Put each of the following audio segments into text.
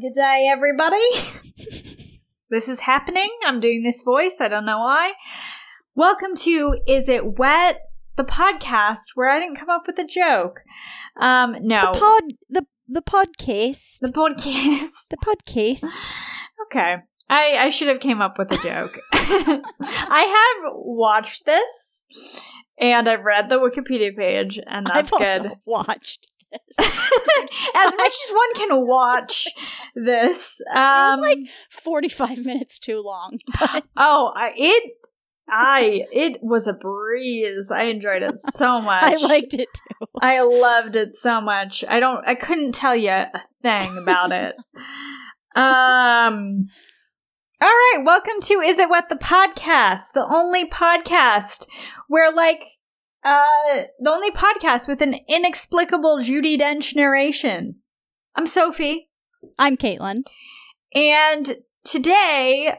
Good day, everybody. this is happening. I'm doing this voice. I don't know why. Welcome to Is It Wet? The podcast where I didn't come up with a joke. Um, no. The pod, the the podcast, The podcast. the podcast. Okay. I, I should have came up with a joke. I have watched this and I've read the Wikipedia page and that's I've good. watched. As much as one can watch this. Um, like Forty-five minutes too long, but oh, I, it, I, it was a breeze. I enjoyed it so much. I liked it too. I loved it so much. I don't, I couldn't tell you a thing about it. Um, all right. Welcome to Is It What the podcast, the only podcast where like, uh, the only podcast with an inexplicable Judi Dench narration. I'm Sophie. I'm Caitlin. And today,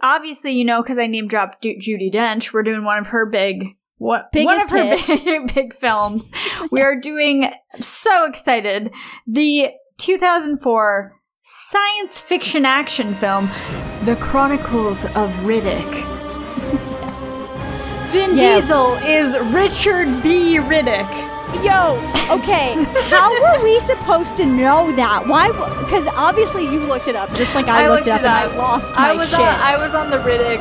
obviously, you know, because I name dropped Ju- Judi Dench, we're doing one of her big, what, one of her big, big films. we are doing, so excited, the 2004 science fiction action film, The Chronicles of Riddick. Vin Yeah. Diesel is Richard B. Riddick. Yo, okay. How were we supposed to know that? Why? Because obviously you looked it up, just like I, looked, it up, and I lost my I was shit. on I was on the Riddick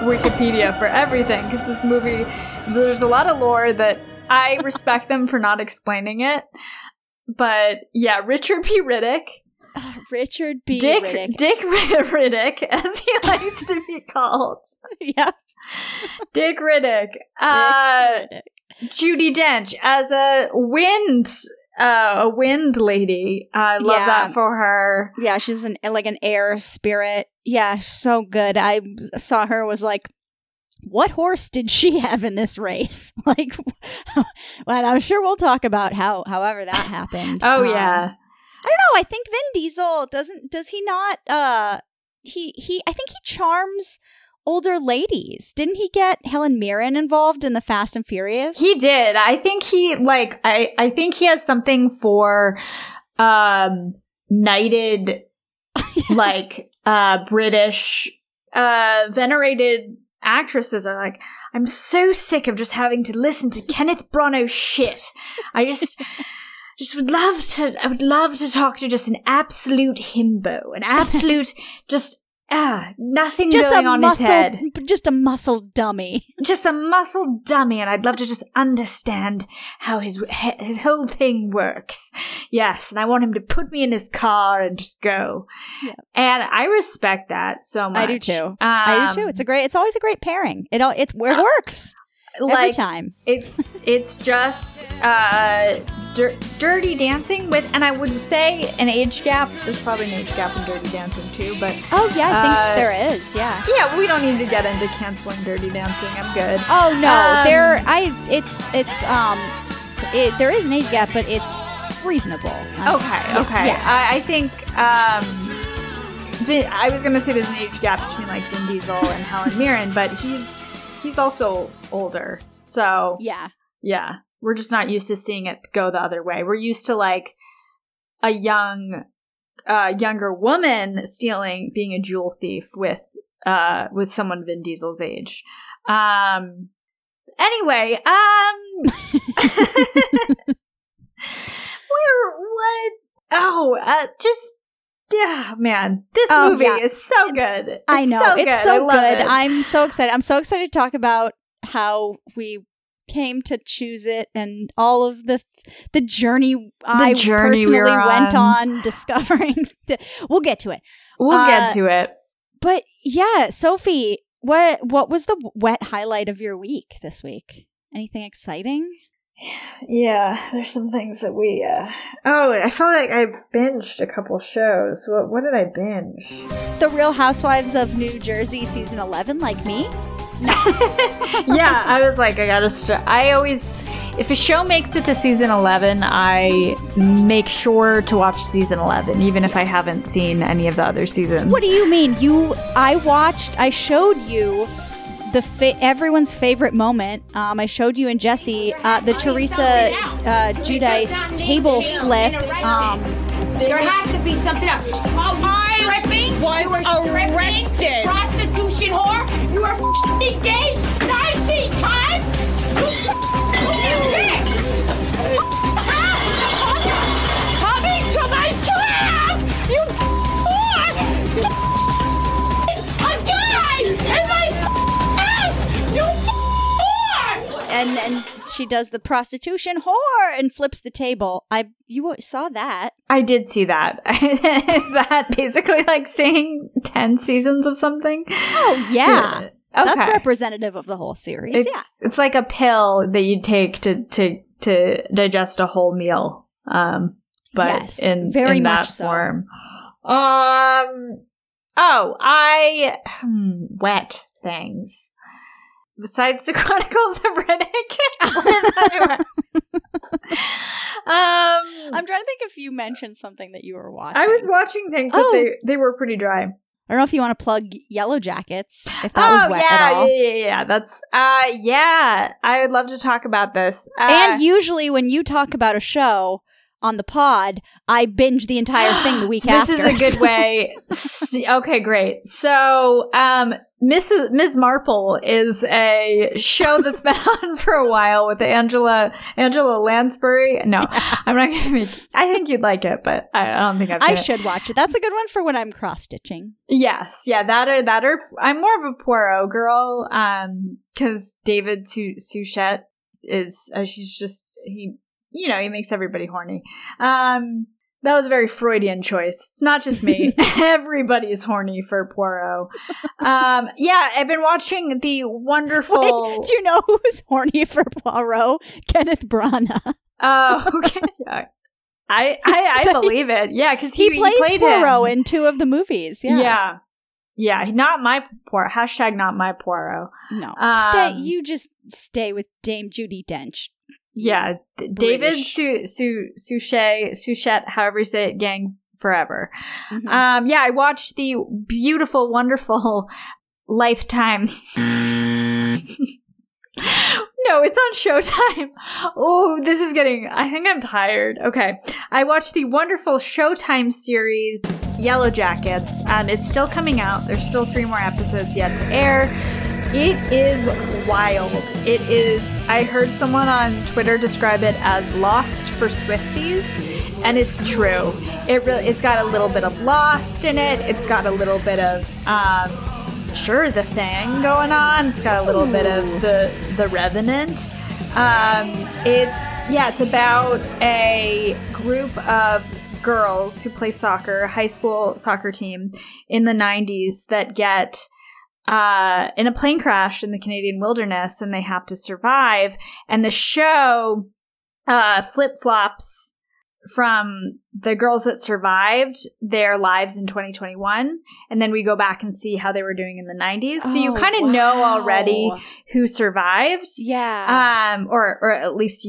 Wikipedia for everything because this movie there's a lot of lore that I respect them for not explaining it. But yeah, Richard P. Riddick, uh, Richard B. Dick Riddick. Dick Riddick, as he likes to be called, yeah. Dick Riddick, uh, Riddick. Judi Dench as a wind, uh, a wind lady. I love Yeah. that for her. Yeah, she's an like an air spirit. Yeah, so good. I saw her was like, what horse did she have in this race? Like, well, I'm sure we'll talk about how, however that happened. Oh Um, yeah. I don't know. I think Vin Diesel doesn't. Does he not? Uh, he he. I think he charms older ladies. Didn't he get Helen Mirren involved in the Fast and Furious? He did. I think he like I I think he has something for um knighted like uh British uh venerated actresses are like I'm so sick of just having to listen to Kenneth Branagh shit. I just just would love to I would love to talk to just an absolute himbo, an absolute just ah nothing Just going a on muscle, his head just a muscle dummy. just a muscle dummy, and I'd love to just understand how his his whole thing works. Yes, and I want him to put me in his car and just go. Yeah. And I respect that so much. I do too. I do too. Um, It's a great. It's always a great pairing. It all it, it Uh, works every time. it's it's just uh dir- dirty dancing with, and I would say an age gap. There's probably an age gap in Dirty Dancing too, but Oh yeah, I think uh, there is. Yeah. yeah, we don't need to get into canceling Dirty Dancing. I'm good. Oh no, Um, there. I. It's it's um. It, there is an age gap, but it's reasonable. Okay, yeah, okay. Yeah. I, I think um, Vin, I was gonna say there's an age gap between like Vin Diesel and Helen Mirren, but he's he's also older. So Yeah. yeah, we're just not used to seeing it go the other way. We're used to like a young, uh, younger woman stealing, being a jewel thief with uh with someone Vin Diesel's age. Um. Anyway, um. Where what? Oh, uh, just yeah, man. This Oh, movie yeah. is so good. It's I know so it's good. so good. it. I'm so excited. I'm so excited to talk about how we came to choose it and all of the the journey I journey we personally were went on. on discovering. The, we'll get to it. we'll uh, get to it. But yeah, Sophie, what what was the wet highlight of your week this week? Anything exciting? Yeah, there's some things that we. uh Oh, I felt like I binged a couple shows. What what did I binge? The Real Housewives of New Jersey season 11 like me? yeah, I was like, I gotta. St- I always, if a show makes it to season eleven, I make sure to watch season eleven, even if I haven't seen any of the other seasons. What do you mean? You I watched I showed you the fa- everyone's favorite moment. Um, I showed you and Jesse uh, the Teresa uh, Giudice table flip. Um, There has to be something else. Oh, I stripping? was you arrested. Prostitution whore? You were f***ing and she does the prostitution whore and flips the table. I you saw that. I did see that. Is that basically like saying 10 seasons of something? Oh yeah. Okay. That's representative of the whole series. it's yeah. it's like a pill that you take to to to digest a whole meal. Um but Yes, in very in that much so. form. Um oh, I hmm, wet things. Besides the Chronicles of Riddick. um I'm trying to think if you mentioned something that you were watching. I was watching things Oh. that they they were pretty dry. I don't know if you want to plug Yellow Jackets if that was wet Oh, yeah, at all. yeah, yeah, yeah. That's uh, yeah. I would love to talk about this. Uh, and usually when you talk about a show on the pod, I binge the entire thing the week so after. This is a good way. Okay, great. So, um, Mrs. Ms. Marple is a show that's been on for a while with Angela Angela Lansbury. No, I'm not going to make. I think you'd like it, but I, don't think I've. I it. should watch it. That's a good one for when I'm cross stitching. Yes, yeah, that or that or I'm more of a Poirot girl, um, because David Su- Suchet is uh, she's just he, you know, he makes everybody horny. Um, that was a very Freudian choice. It's not just me; everybody's horny for Poirot. Um, yeah, I've been watching the wonderful. Wait, do you know who's horny for Poirot? Kenneth Branagh. Oh, okay. Yeah. I I, I believe it. Yeah, because he, He, plays played Poirot him. in two of the movies. Yeah. Yeah. yeah. Not my Poirot. Hashtag not my Poirot. No. Um, stay. You just stay with Dame Judi Dench. Yeah, David. Su Su Suchet Suchet, however you say it, gang forever. Mhm. Um, yeah, I watched the beautiful, wonderful Lifetime. no, it's on Showtime. Oh, this is getting. I think I'm tired. Okay, I watched the wonderful Showtime series Yellow Jackets. Um, it's still coming out. There's still three more episodes yet to air. It is wild. It is. I heard someone on Twitter describe it as Lost for Swifties, and it's true. It really. It's got a little bit of Lost in it. It's got a little bit of. Um, sure, the thing going on. It's got a little bit of the the Revenant. Um, it's yeah. It's about a group of girls who play soccer, high school soccer team in the '90s that get uh, in a plane crash in the Canadian wilderness and they have to survive. And the show uh, flip flops from the girls that survived their lives in 2021. And then we go back and see how they were doing in the 90s. So you Oh, kind of know already who survived. Yeah. Um, or, or at least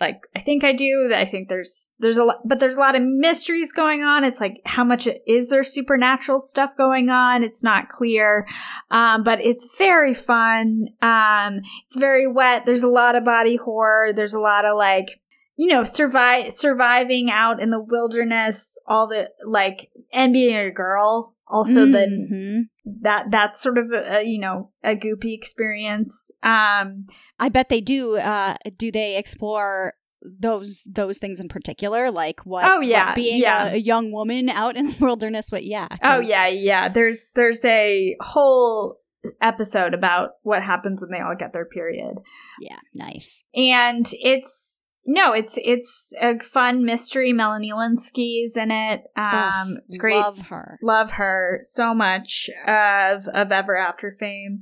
like I think I do. I think there's there's a lot, but there's a lot of mysteries going on. It's like how much is there supernatural stuff going on? It's not clear, um, but it's very fun. Um, it's very wet. There's a lot of body horror. There's a lot of like you know survive surviving out in the wilderness. All the like and being a girl. Also, then Mhm. that that's sort of a, you know a goopy experience. Um, I bet they do. Uh, do they explore those those things in particular, like what? Oh, yeah, what being yeah. A, a young woman out in the wilderness. But yeah. oh yeah, yeah. There's there's a whole episode about what happens when they all get their period. yeah. Nice. And it's no, it's it's a fun mystery. Melanie Lynskey's in it. Um Ugh, it's great. Love her. Love her so much of of Ever After fame.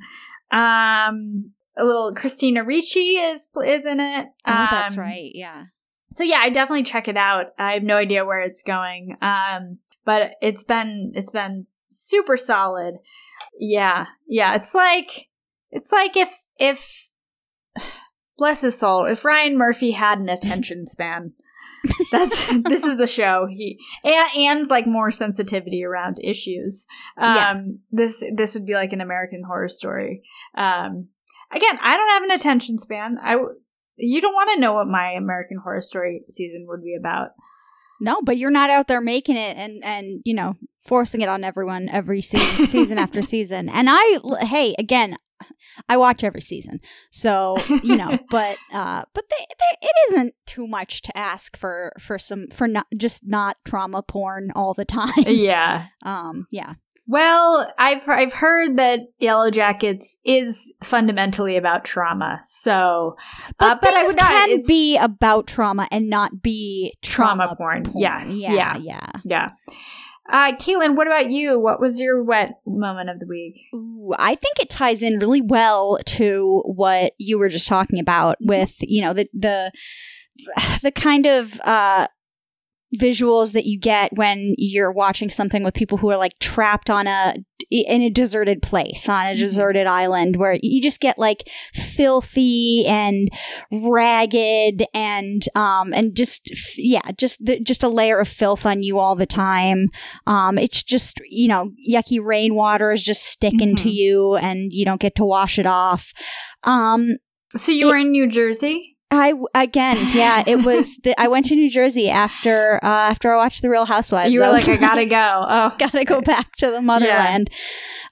Um a little Christina Ricci is is in it. Oh, that's Um, right. Yeah. so yeah, I definitely check it out. I have no idea where it's going. Um, but it's been it's been super solid. Yeah. Yeah, it's like it's like if if bless his soul, if Ryan Murphy had an attention span. That's this is the show. He and, and like more sensitivity around issues. Um Yeah. this this would be like an American horror story. Um again, I don't have an attention span. I you don't want to know what my American Horror Story season would be about. No, but you're not out there making it and and you know forcing it on everyone every season, season after season. And I, hey, again, I watch every season, so you know. but uh, but they, they, it isn't too much to ask for for some for not just not trauma porn all the time. Yeah. Um. Yeah. Well, I've I've heard that Yellow Jackets is fundamentally about trauma. So, But, uh, but I would can be about trauma and not be trauma, trauma, porn. porn. Yes. Yeah. Yeah. Yeah. Yeah. Uh, Caitlin, what about you? What was your wet moment of the week? Ooh, I think it ties in really well to what you were just talking about with, you know, the the the kind of uh visuals that you get when you're watching something with people who are like trapped on a in a deserted place on a Mhm. deserted island where you just get like filthy and ragged and um and just yeah just the, just a layer of filth on you all the time um it's just you know yucky rainwater is just sticking to Mhm. you and you don't get to wash it off um So you were in New Jersey? I again, yeah, it was. The, I went to New Jersey after uh, after I watched The Real Housewives. you were I like, I gotta go. Oh, gotta go back to the motherland.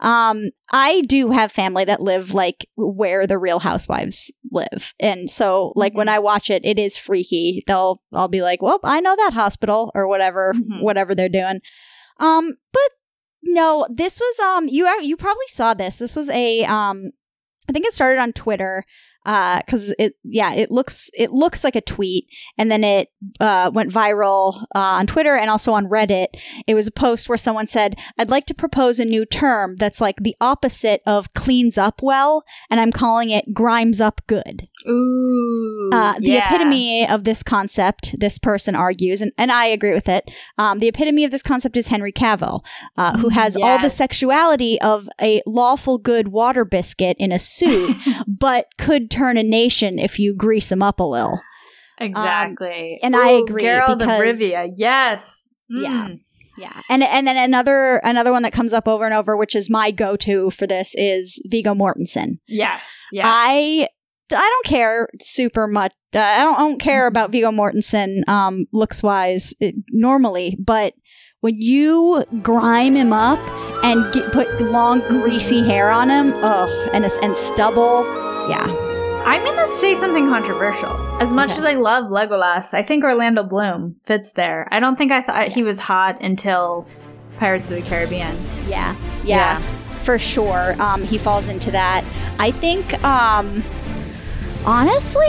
Um, I do have family that live like where the Real Housewives live, and so like when I watch it, it is freaky. They'll I'll be like, well, I know that hospital or whatever, Mhm. whatever they're doing. Um, but no, this was um you you probably saw this. This was a um I think it started on Twitter because it yeah it looks it looks like a tweet and then it uh, went viral uh, on Twitter and also on Reddit. It was a post where someone said, "I'd like to propose a new term that's like the opposite of cleans up well, and I'm calling it grimes up good." ooh, Uh, the yeah. epitome of this concept, this person argues, and, and I agree with it. Um, the epitome of this concept is Henry Cavill, uh, who has all the sexuality of a lawful good water biscuit in a suit, but could turn a nation if you grease him up a little. Exactly. and I agree, Geralt because- of Rivia. Yes. Yeah. Mm. Yeah, and and then another another one that comes up over and over, which is my go to for this, is Viggo Mortensen. Yes. Yes. I I don't care super much. Uh, I don't I don't care about Viggo Mortensen um, looks wise it, normally, but when you grime him up and get, put long greasy hair on him, oh, and and stubble, yeah, I'm gonna say something controversial. As much Okay. as I love Legolas, I think Orlando Bloom fits there. I don't think I thought he was hot until Pirates of the Caribbean. yeah, yeah, for sure. Um, he falls into that. I think, um, honestly.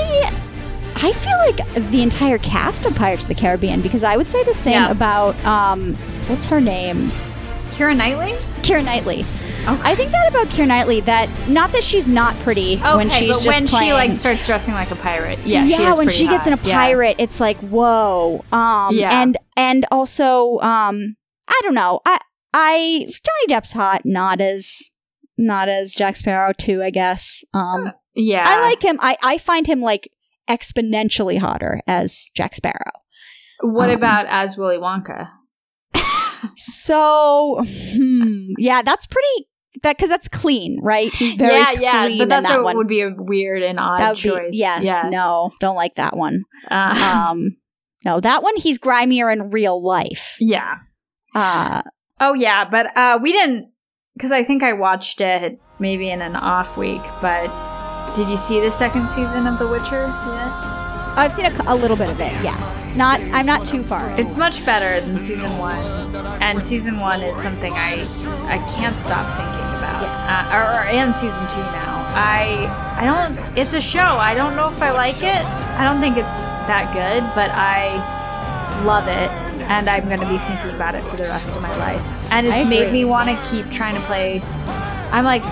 I feel like the entire cast of Pirates of the Caribbean because I would say the same Yeah. about um, what's her name? Keira Knightley? Keira Knightley. Okay. I think that about Keira Knightley that not that she's not pretty Okay, when she's but just when playing. she like starts dressing like a pirate, yeah, yeah, she is when pretty she gets in a hot. Yeah. pirate, it's like whoa. Um, Yeah. and and also um, I don't know. I I Johnny Depp's hot, not as not as Jack Sparrow too. I guess. Um, yeah, I like him. I I find him like exponentially hotter as Jack Sparrow. What um, about as Willy Wonka? So hmm, yeah, that's pretty. That because that's clean, right? He's very yeah, yeah, but that's that a, one. would be a weird and odd choice. be yeah, yeah. No, don't like that one. Uh, Um, no, that one he's grimier in real life. yeah. Uh, Oh yeah, but uh, we didn't because I think I watched it maybe in an off week. But did you see the second season of The Witcher yet? I've seen a, a little bit of it. Yeah, not. I'm not too far. It's much better than season one, and season one is something I I can't stop thinking about. Uh, or, or and season two now. I I don't. It's a show. I don't know if I like it. I don't think it's that good, but I love it, and I'm going to be thinking about it for the rest of my life. And it's made me want to keep trying to play. I'm like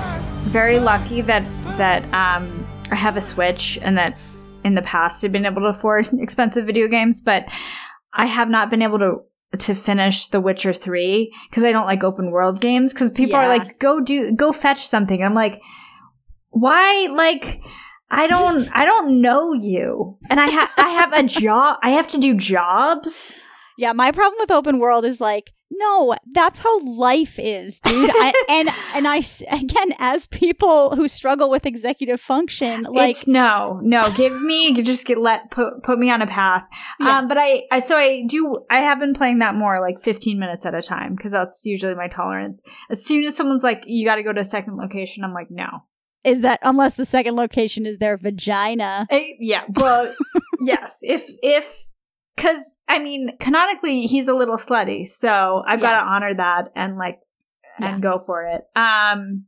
very lucky that that um, I have a Switch and that in the past I've been able to afford expensive video games, but I have not been able to to finish The Witcher 3 because I don't like open world games because people are like go do go fetch something. And I'm like why like I don't I don't know you. And I have I have a job I have to do jobs. yeah, my problem with open world is like no, that's how life is, dude. I, and and I again, as people who struggle with executive function, like it's no, no. Give me just get let put put me on a path. Yeah. Um, but I, I so I do. I have been playing that more like 15 minutes at a time because that's usually my tolerance. As soon as someone's like, "You got to go to a second location," I'm like, "No." is that unless the second location is their vagina. Eh, yeah. Well, yes. If if because I mean, canonically, he's a little slutty, so I've got to honor that and like and go for it. Um.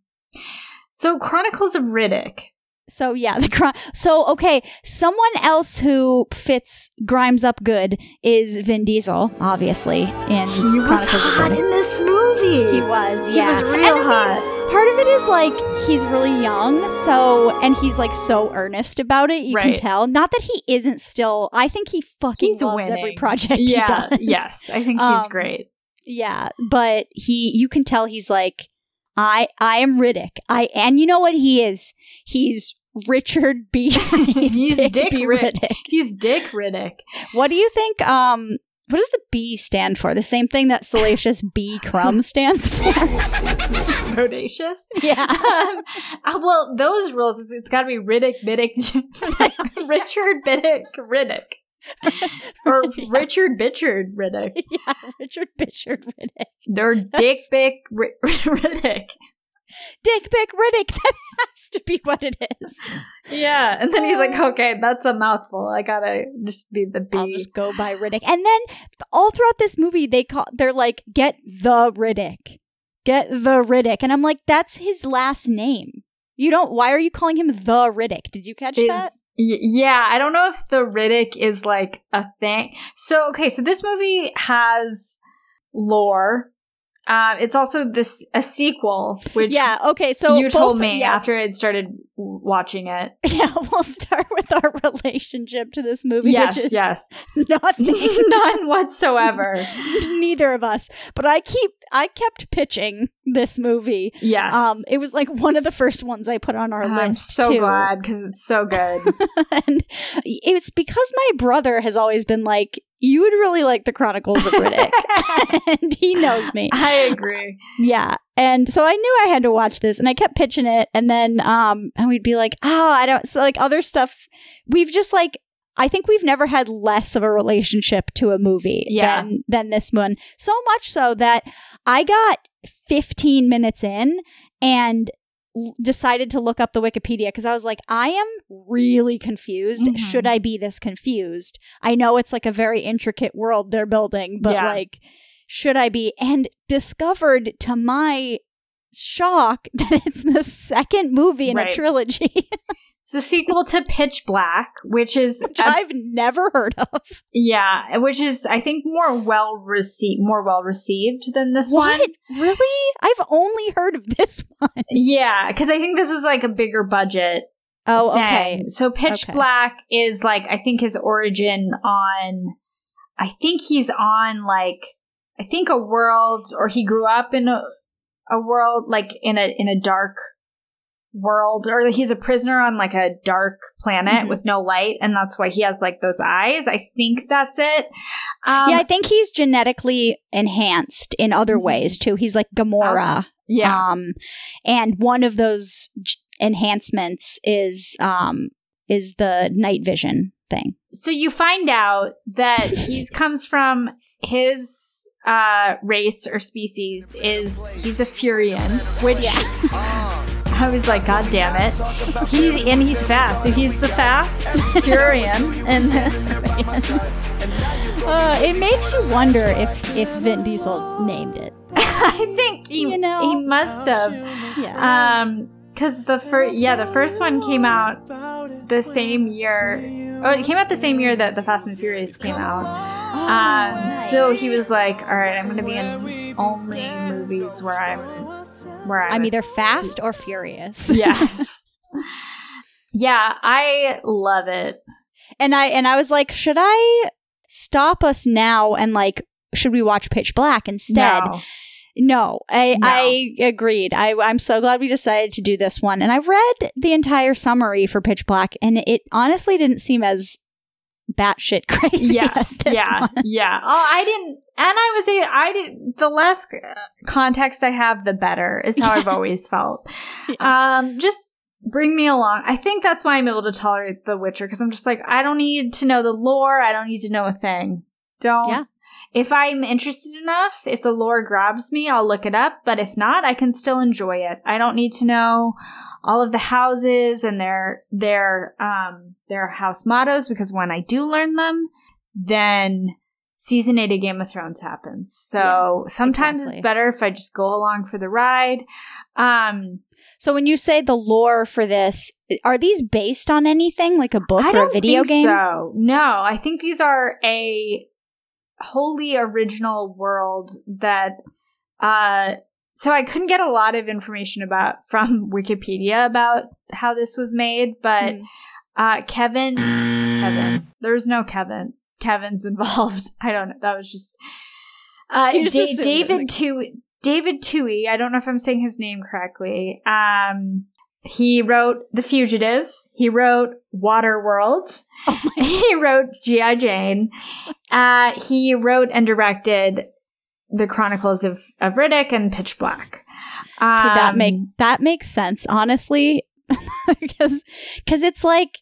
So Chronicles of Riddick. So yeah, the crime. So okay, someone else who fits Grimes up good is Vin Diesel, obviously. In He was Chronicles of hot in this movie. He was, Yeah, He yeah. was And real I mean, hot. Part of it is like he's really young, so and he's like so earnest about it. You can tell. Not that he isn't still. I think he fucking He's loves every project yeah. he does. Yes, I think he's Um, great. Yeah, but he you can tell he's like I I am Riddick. I and you know what he is? He's Richard B. He's Dick, Dick B. Rid- Riddick. He's Dick Riddick. What do you think um what does the B stand for? The same thing that Salacious B Crumb stands for. Bodacious. Yeah. Um, uh, well, those rules, it's, it's got to be Riddick, Biddick, Richard, Biddick, Riddick. Or Richard, Bitchard, Riddick. yeah, Richard Bichard Riddick. They're Dick, Bick, Ri- Riddick. Dick Bick Riddick. That has to be what it is. Yeah. And then he's like, uh, okay, that's a mouthful. I gotta just be the B. I'll just go by Riddick. And then all throughout this movie, they call they're like, get the Riddick. Get the Riddick. And I'm like, that's his last name. You don't why are you calling him the Riddick? Did you catch that? y- yeah i don't know if the riddick is like a thing so okay so this movie has lore uh, it's also this a sequel which Yeah, okay, so you told me yeah, after i'd started watching it Yeah, we'll start with our relationship to this movie. yes which is yes nothing. none whatsoever Neither of us. But I keep I kept pitching this movie. yes Um, it was like one of the first ones I put on our i'm list. so too. glad because it's so good and it's because my brother has always been like, "You would really like the Chronicles of Riddick," and he knows me. i agree Yeah. And so I knew I had to watch this and I kept pitching it and then um and we'd be like, "Oh, I don't so like other stuff we've just like I think we've never had less of a relationship to a movie Yeah. than than this one. So much so that I got 15 minutes in and decided to look up the Wikipedia because I was like, I am really confused. Mhm. Should I be this confused? I know it's like a very intricate world they're building, but Yeah. like, should I be? And discovered to my shock that it's the second movie in Right. a trilogy, it's the sequel to pitch black which is which a I've never heard of. Yeah, which is I think more well received, more well received than this one. Really? I've only heard of this one. Yeah, because I think this was like a bigger budget. Oh, thing. okay. So Pitch Okay. Black is like I think his origin on. I think he's on like I think a world, or he grew up in a a world like in a in a dark world or he's a prisoner on like a dark planet Mhm. with no light and that's why he has like those eyes i think that's it um, yeah, I think he's genetically enhanced in other Mhm. ways too. He's like Gamora. yeah Um, and one of those j- enhancements is um is the night vision thing. so you find out that he comes from his uh race or species is he's a furyan which i was like god damn it. He's and he's fast so he's the fast furyan in this Uh, it makes you wonder if if Vin Diesel named it. i think he, You know? he must have. Yeah. um because the first yeah the first one came out the same year. Oh it came out the same year that the fast and furious came out. Um so he was like all right i'm gonna be in only movies where i'm i'm, I'm either fast or furious. yes yeah i love it And I and I was like, should I stop us now and like should we watch Pitch Black instead? No. No, I No. I agreed. I I'm so glad we decided to do this one. And I read the entire summary for Pitch Black, and it honestly didn't seem as batshit crazy. yes, yeah, one. yeah. Oh, I didn't, and I was, a, I did. The less context I have, the better. Is how I've always felt. Um, just bring me along. I think that's why I'm able to tolerate The Witcher because I'm just like, I don't need to know the lore. I don't need to know a thing. Don't. Yeah. If I'm interested enough, if the lore grabs me, I'll look it up. But if not, I can still enjoy it. I don't need to know all of the houses and their their um their house mottos because when I do learn them, then season eight of Game of Thrones happens. So sometimes exactly. it's better if I just go along for the ride. Um, So when you say the lore for this, are these based on anything like a book or a video think game? So no, I think these are a wholly original world that. Uh, so I couldn't get a lot of information about from Wikipedia about how this was made, but Mm. uh, Kevin, Kevin, there's no Kevin. Kevin's involved. I don't know. That was just uh, just Da- assumed it. David Twohy. David Twohy. I don't know if I'm saying his name correctly. Um, he wrote The Fugitive. He wrote Waterworld. Oh he wrote G.I. Jane. Uh, he wrote and directed The Chronicles of, of Riddick and Pitch Black. Um, Okay, that make that makes sense honestly because because it's like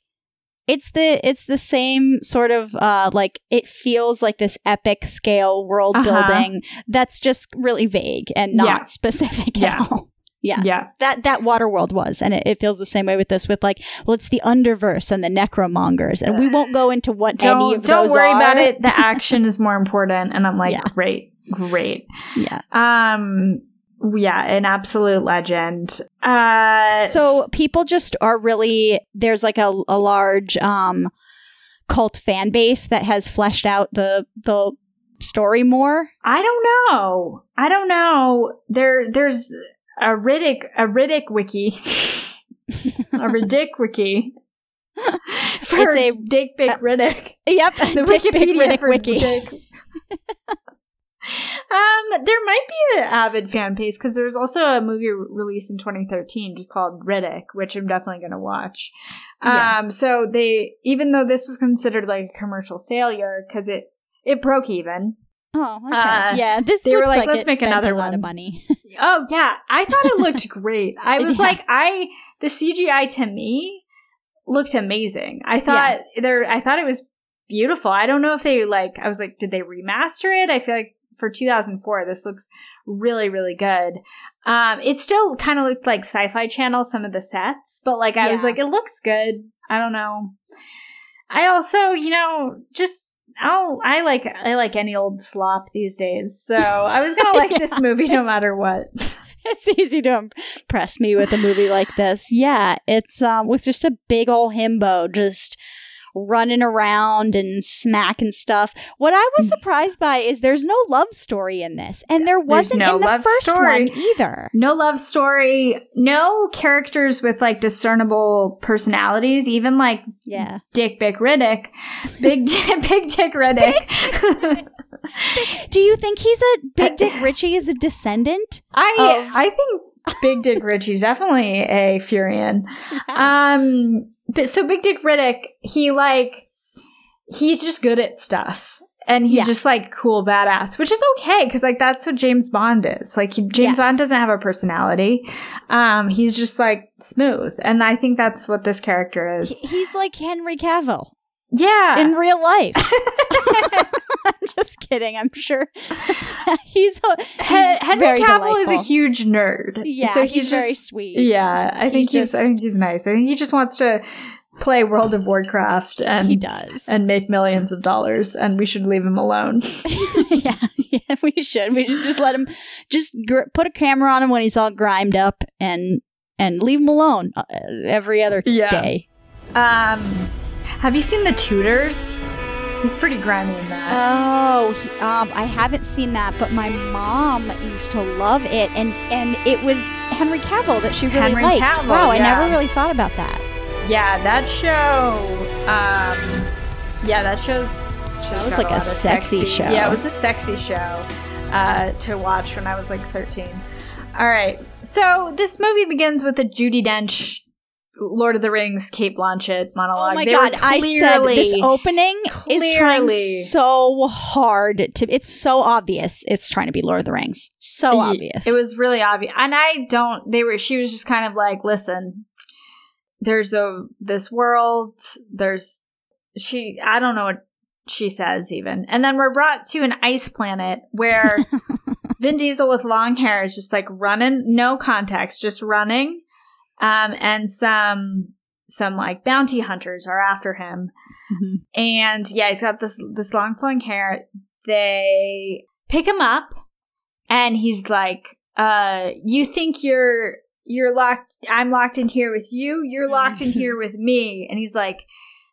it's the it's the same sort of uh like it feels like this epic scale world Uh-huh. building that's just really vague and not Yeah. specific Yeah. at all yeah. yeah. that that water world was, and it, it feels the same way with this. With like, well, it's the Underverse and the Necromongers, and we won't go into what any Don't of don't those worry are. about it. The action is more important, and I'm like, Yeah. great, great. Yeah. Um, yeah, an absolute legend. Uh, So people just are really there's like a, a large um cult fan base that has fleshed out the the story more. I don't know. I don't know. There, there's a Riddick, a Riddick wiki, a Riddick wiki for It's a- Dick Big Riddick. Yep, The Dick Wikipedia Riddick for wiki. Dick. um, there might be an avid fan base because there's also a movie re- released in 2013 just called Riddick, which I'm definitely going to watch. Yeah. Um, so they, even though this was considered like a commercial failure because it it broke even. Oh, okay. Uh, yeah. This they were looks like, "Let's make another a lot one." of money. Oh yeah, I thought it looked great. I was Yeah. like, I the CGI to me looked amazing. I thought there, I thought it was beautiful. I don't know if they like. I was like, did they remaster it? I feel like for 2004, this looks really, really good. Um, it still kind of looked like Sci-Fi Channel some of the sets, but like I was like, it looks good. I don't know. I also, you know, just. Oh, I like I like any old slop these days. So I was gonna like this movie no matter what. it's easy to impress me with a movie like this. Yeah, it's um with just a big old himbo just running around and smack and stuff. What I was mm. surprised by is there's no love story in this, and there wasn't no in the love first story. one either. No love story, no characters with like discernible personalities, even like Yeah, Dick Big Riddick. Big Big Dick Riddick. do you think he's a Big Dick Richie is a descendant? I Of- I think Big Dick Richie's definitely a Furyan. Um but so Big Dick Riddick, he like he's just good at stuff. And he's Yeah. just like cool badass, which is okay because like that's what James Bond is. Like he- James Yes. Bond doesn't have a personality. Um he's just like smooth. And I think that's what this character is. He's like Henry Cavill Yeah. in real life. Just kidding. I'm sure he's, he's Henry Cavill is a huge nerd. Yeah, so he's, he's, very sweet. yeah. I think He's he's, I think he's nice. I think he just wants to play World of Warcraft and he does. and make millions of dollars, and we should leave him alone. yeah, yeah, we should. We should just let him just gr- put a camera on him when he's all grimed up and and leave him alone uh, every other Yeah. day. um, have you seen the Tudors? He's pretty grimy in that. Oh, he- um, I haven't seen that, but my mom used to love it, and and it was Henry Cavill that she really Henry liked. Cavill, wow, I never really thought about that. yeah, that show. Um, yeah, that show's. That was like a sexy show. Yeah, it was a sexy show uh, to watch when I was like 13. All right. So this movie begins with a Judi Dench Lord of the Rings Cate Blanchett monologue. Oh my They god! I said this clearly- opening is trying so hard to. It's so obvious. It's trying to be Lord of the Rings. So obvious. It was really obvious. And I don't they were she was just kind of like, listen, there's a this world, there's she I don't know what she says even. And then we're brought to an ice planet where Vin Diesel with long hair is just like running, no context, just running. Um and some some like bounty hunters are after him. Mhm. And yeah, he's got this this long flowing hair. They pick him up and he's like, uh, you think you're you're locked I'm locked in here with you, you're locked in here with me. And he's like,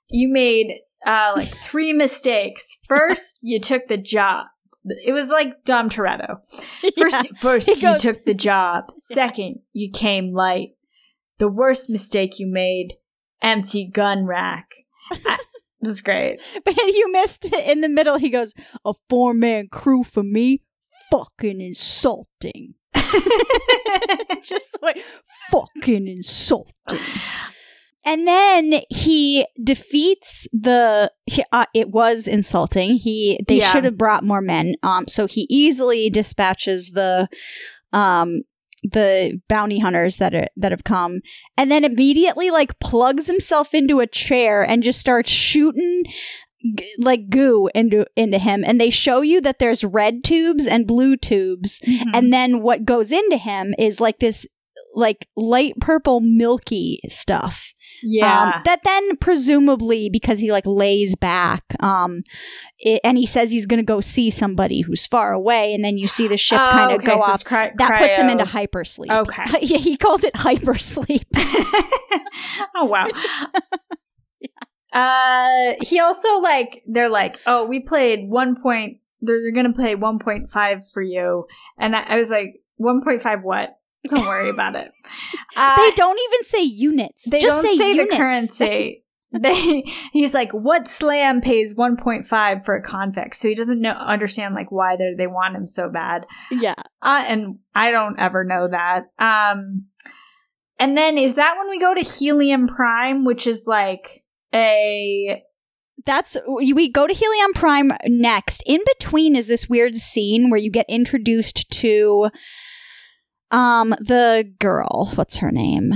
You made uh like three mistakes. First, you took the job. It was like Dom Toretto. First, Yeah. first He you took the job. Second, you came light. The worst mistake you made, empty gun rack. I- It was great. But you missed it in the middle. He goes, "A four man crew for me, fucking insulting." Just the way, fucking insulting. And then he defeats the. He, uh, it was insulting. He they Yeah. should have brought more men. Um, so he easily dispatches the, um, the bounty hunters that are that have come, and then immediately like plugs himself into a chair and just starts shooting g- like goo into into him. And they show you that there's red tubes and blue tubes, mm-hmm. and then what goes into him is like this like light purple milky stuff yeah. um, that then presumably because he like lays back um it, and he says he's gonna go see somebody who's far away and then you see the ship Oh, kind of okay, go so off cry- that puts him into hypersleep Okay. yeah he calls it hypersleep oh wow. Uh, he also like they're like, oh, we played one point. They're gonna play one point five for you, and I, I was like, one point five what? Don't worry about it. Uh, they don't even say units they just don't say, units. the currency. they he's like, what slam pays one point five for a convict? So he doesn't know understand like why they they want him so bad. yeah Uh, and I don't ever know that. Um, and then is that when we go to Helion Prime, which is like a that's we go to Helion Prime next. In between is this weird scene where you get introduced to um the girl. What's her name?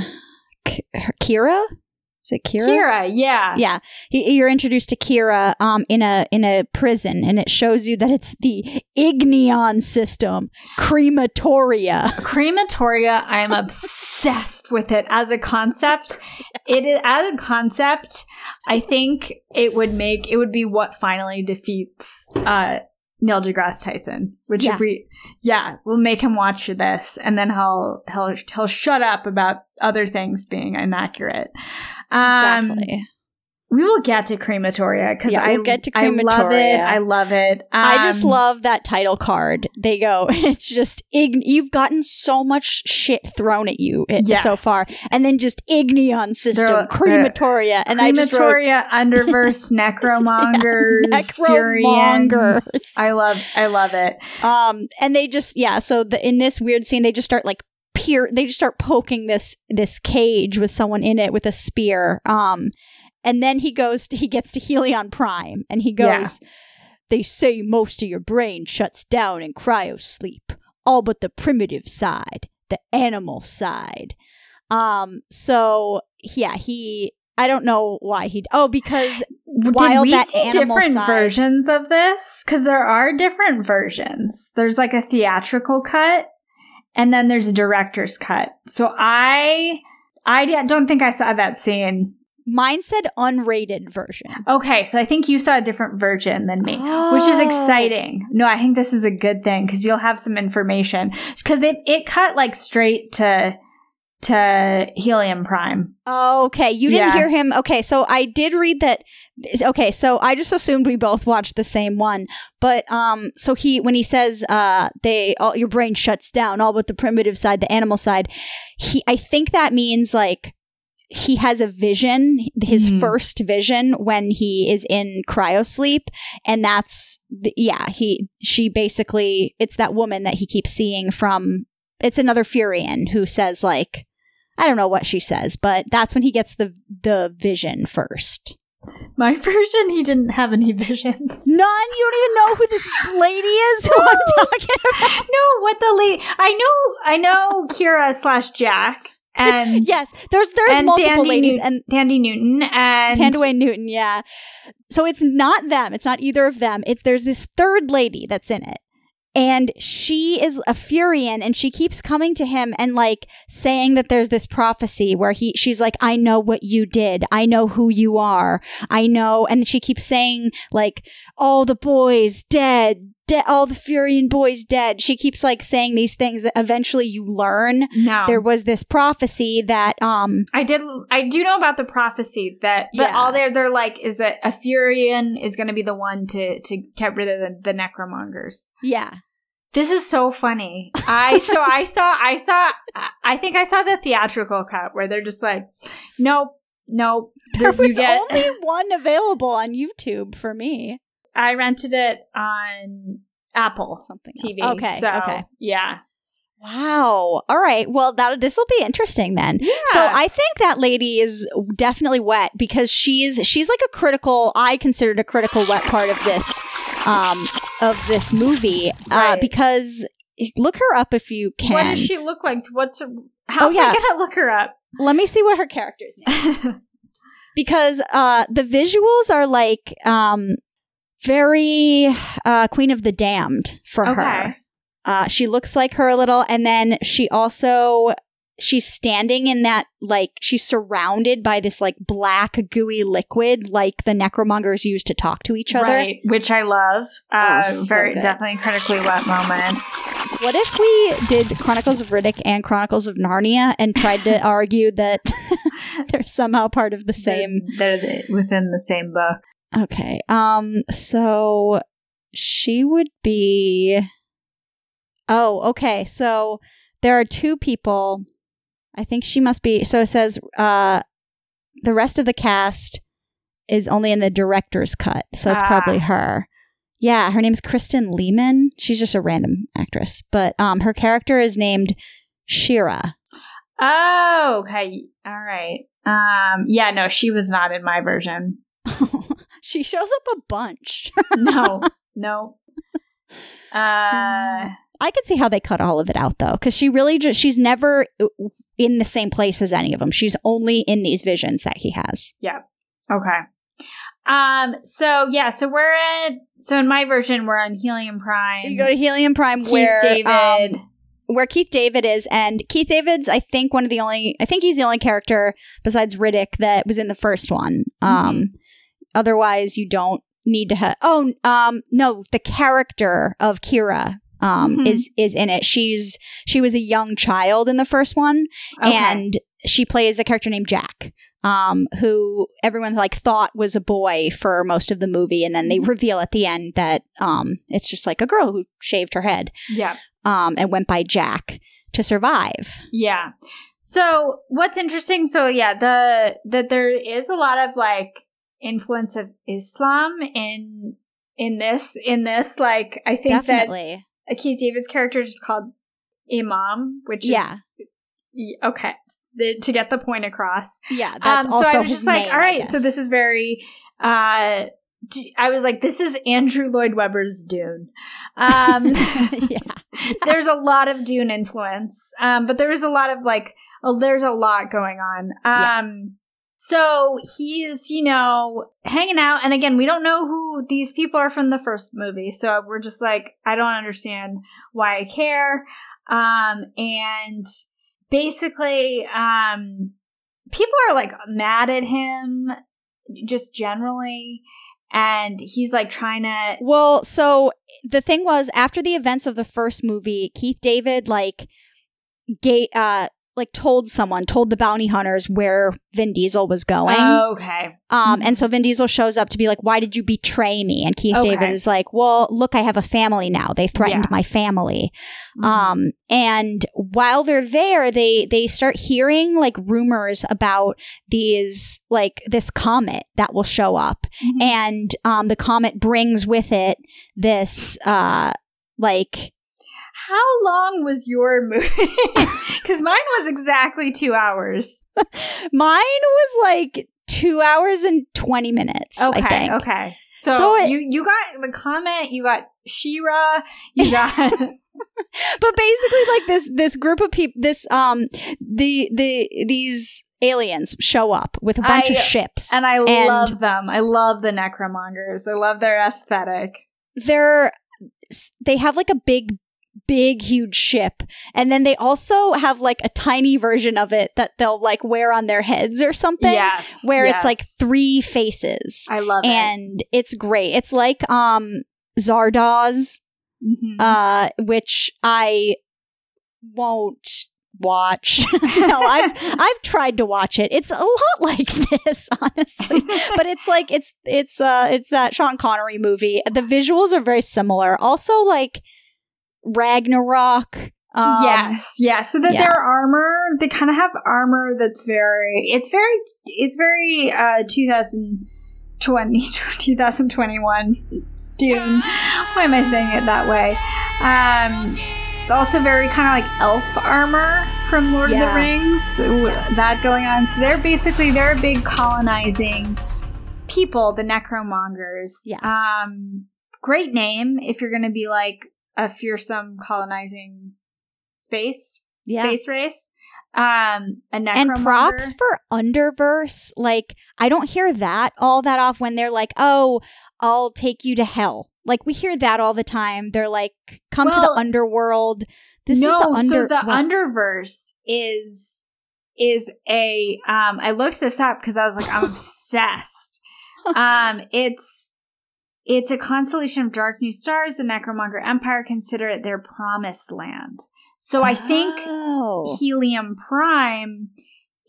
K- her- Kyra? Is it Kyra? Kyra? Yeah, Yeah, you're introduced to Kyra um in a in a prison, and it shows you that it's the Igneon system, crematoria. Crematoria. I'm obsessed with it as a concept. It is as a concept. I think it would make it would be what finally defeats uh Neil deGrasse Tyson. Which Yeah. if we, yeah, we'll make him watch this, and then he'll he'll he'll shut up about other things being inaccurate. Um, exactly. We will get to crematoria because Yeah, I we'll get to crematoria. I love it. I love it. I just Um, love that title card. They go, it's just ign- you've gotten so much shit thrown at you i- so far, and then just Igneon system, They're- crematoria, and I just wrote crematoria, underverse, necromongers, necromongers. Furyans. I love, I love it. um, and they just yeah. So the, in this weird scene, they just start like peer. They just start poking this this cage with someone in it with a spear. Um, and then he goes to he gets to Helion Prime, and he Yeah. goes. They say most of your brain shuts down in cryo sleep, all but the primitive side, the animal side. Um, so yeah, he I don't know why he oh because While Did we that see animal different side- versions of this? Because there are different versions. There's like a theatrical cut, and then there's a director's cut. So I, I don't think I saw that scene. Mine said unrated version. Okay, so I think you saw a different version than me. which is Oh. exciting. No, I think this is a good thing because you'll have some information. Because it it cut like straight to to Helion Prime. Okay, you didn't Yeah. hear him. Okay, so I did read that. Okay, so I just assumed we both watched the same one, but um, so he when he says uh, they all your brain shuts down, all but the primitive side, the animal side. He, I think that means like he has a vision, his Mhm. first vision when he is in cryosleep, and that's the, yeah. He she basically it's that woman that he keeps seeing from. It's another Furyan who says like I don't know what she says, but that's when he gets the the vision first. My version, he didn't have any visions. None. You don't even know who this lady is. Who I'm talking about. no, what the lady? I know, I know Kyra slash Jack and Yes, there's there's and multiple Tandy ladies Newt- and Thandie Newton and Tandaway Newton. Yeah, so it's not them. It's not either of them. It's there's this third lady that's in it. And she is a Furyan and she keeps coming to him and like saying that there's this prophecy where he she's like, I know what you did. I know who you are. I know and she keeps saying like all the boys dead, de- all the Furyan boys dead. She keeps like saying these things that eventually you learn No, there was this prophecy that um I did. I do know about the prophecy that, but Yeah. all they're they're like is that a Furyan is going to be the one to to get rid of the, the necromongers. yeah. This is so funny. I so I saw I saw I think I saw the theatrical cut where they're just like, nope, nope. There was get- only one available on YouTube for me. I rented it on Apple Something TV. else. Okay. so, okay. Yeah. Wow. All right. Well, that this will be interesting then. So I think that lady is definitely wet because she's she's like a critical. I considered a critical wet part of this um of this movie uh, Right. because look her up if you can. What does she look like? What's her, how Oh, am yeah. I gonna look her up? Let me see what her character's name. is. because uh the visuals are like um very uh Queen of the Damned for her. Uh, she looks like her a little, and then she also she's standing in that like she's surrounded by this like black gooey liquid, like the necromongers use to talk to each other. Right, which I love. Uh, Oh, so very definitely critically wet moment. What if we did Chronicles of Riddick and Chronicles of Narnia and tried to argue that they're somehow part of the same? They're, they're the- within the same book. Okay. Um. So she would be. Oh, okay. So there are two people. I think she must be. So it says uh, the rest of the cast is only in the director's cut. So it's Ah. probably her. Yeah, her name's Kristin Lehman. She's just a random actress, but um, her character is named Shirah. Oh, okay. All right. Um, yeah, no, she was not in my version. she shows up a bunch. No, no. Uh, I could see how they cut all of it out though, because she really just she's never uh, in the same place as any of them. She's only in these visions that he has. Yeah. Okay. Um, so yeah, so we're at. so in my version, we're on Helion Prime. You go to Helion Prime, Keith where David. um, where Keith David is, and Keith David's I think one of the only I think he's the only character besides Riddick that was in the first one. Um, otherwise you don't need to have. Oh, um, no, the character of Kyra. Um, Mhm. is is in it. She's she was a young child in the first one, Okay. and she plays a character named Jack, um, who everyone like thought was a boy for most of the movie, and then they reveal at the end that um, it's just like a girl who shaved her head yeah. um, and went by Jack to survive. Yeah. So what's interesting, so yeah, the that there is a lot of like influence of Islam in in this in this like I think Definitely. that Keith David's character is called Imam, which Yeah. is okay the- to get the point across. yeah, that's um, also so I was just like, name, all I so this is very. uh I was like, this is Andrew Lloyd Webber's Dune. Um, yeah, there's a lot of Dune influence, um, but there is a lot of like, oh, there's a lot going on. Um, so he's, you know, hanging out, and again, we don't know who these people are from the first movie, so we're just like, I don't understand why I care. Um, and basically, um, people are like mad at him, just generally. And he's like trying to Well, so the thing was after the events of the first movie, Keith David like gay uh like told someone, told the bounty hunters where Vin Diesel was going. Okay. Um, and so Vin Diesel shows up to be like, "Why did you betray me?" And Keith Okay. David is like, "Well, look, I have a family now. They threatened Yeah. my family." Mhm. Um, and while they're there, they they start hearing like rumors about these like this comet that will show up, Mhm. and um, the comet brings with it this uh like how long was your movie? Because mine was exactly two hours. Mine was like two hours and 20 minutes. I Okay, think. okay. So, So it- you you got the comment. You got Shirah. You got But basically, like this, this group of people, this, um, the, the, these aliens show up with a bunch of ships. and I And- love them. I love the necromongers. I love their aesthetic. they're they have like a big big huge ship and then they also have like a tiny version of it that they'll like wear on their heads or something yes, where yes. it's like three faces I love it. and it's great it's like um zardoz. Mhm. uh which i won't watch no i've i've tried to watch it it's a lot like this honestly but it's like it's it's uh it's that Sean Connery movie. The visuals are very similar. Also like Ragnarok. Um, yes, yeah. So that yeah. their armor, they kind of have armor that's very. It's very. It's very. uh 2020, 2021. It's Dune. Why am I saying it that way? Um. Also, very kind of like elf armor from Lord of the Rings. Yes. That going on. So they're basically they're a big colonizing people, the Necromongers. Yes. Um. Great name if you're going to be like a fearsome colonizing space Yeah. space race. Um, a. And props for Underverse. Like I don't hear that all that off when they're like, "Oh, I'll take you to hell." Like we hear that all the time. They're like, "Come to the underworld." This no, is the under. so the what? underverse is is a. Um, I looked this up because I was like, I'm obsessed. Um, it's it's a constellation of dark new stars. The Necromonger Empire consider it their promised land. So I think Oh. Helion Prime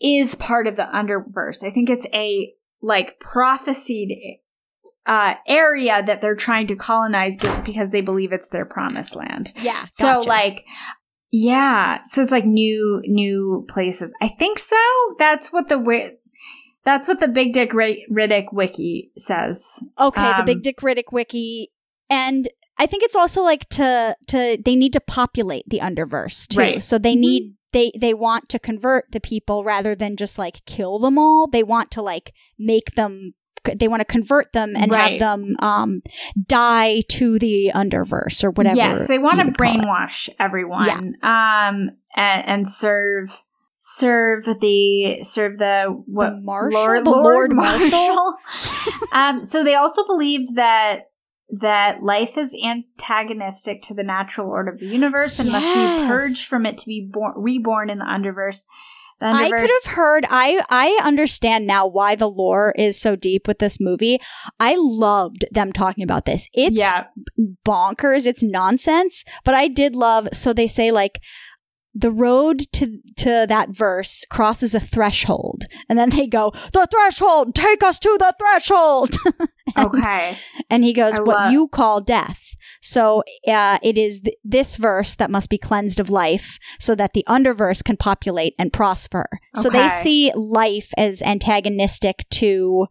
is part of the Underverse. I think it's a like prophesied uh, area that they're trying to colonize because they believe it's their promised land. yeah. So gotcha. like yeah, so it's like new new places. I think so. That's what the wi- that's what the Big Dick Riddick wiki says. Okay, the Um, Big Dick Riddick wiki, and I think it's also like to to they need to populate the underverse too. Right. So they Mhm. need they they want to convert the people rather than just like kill them all. They want to like make them. They want to convert them and Right. have them um die to the underverse or whatever. Yes, they want to would call it. brainwash everyone. Um and, and serve serve the serve the what The Marshal? Lord, The Lord, Lord Marshal. Um so they also believed that that life is antagonistic to the natural order of the universe and must be purged from it to be born, reborn in the underverse. The underverse. I could have heard. I I understand now why the lore is so deep with this movie. I loved them talking about this. It's yeah, bonkers. It's nonsense. But I did love. So they say like the road to to that verse crosses a threshold, and then they go the threshold. Take us to the threshold. and, okay. and he goes, I "What love- you call death." So uh, it is th- this verse that must be cleansed of life, so that the underverse can populate and prosper. So they see life as antagonistic to,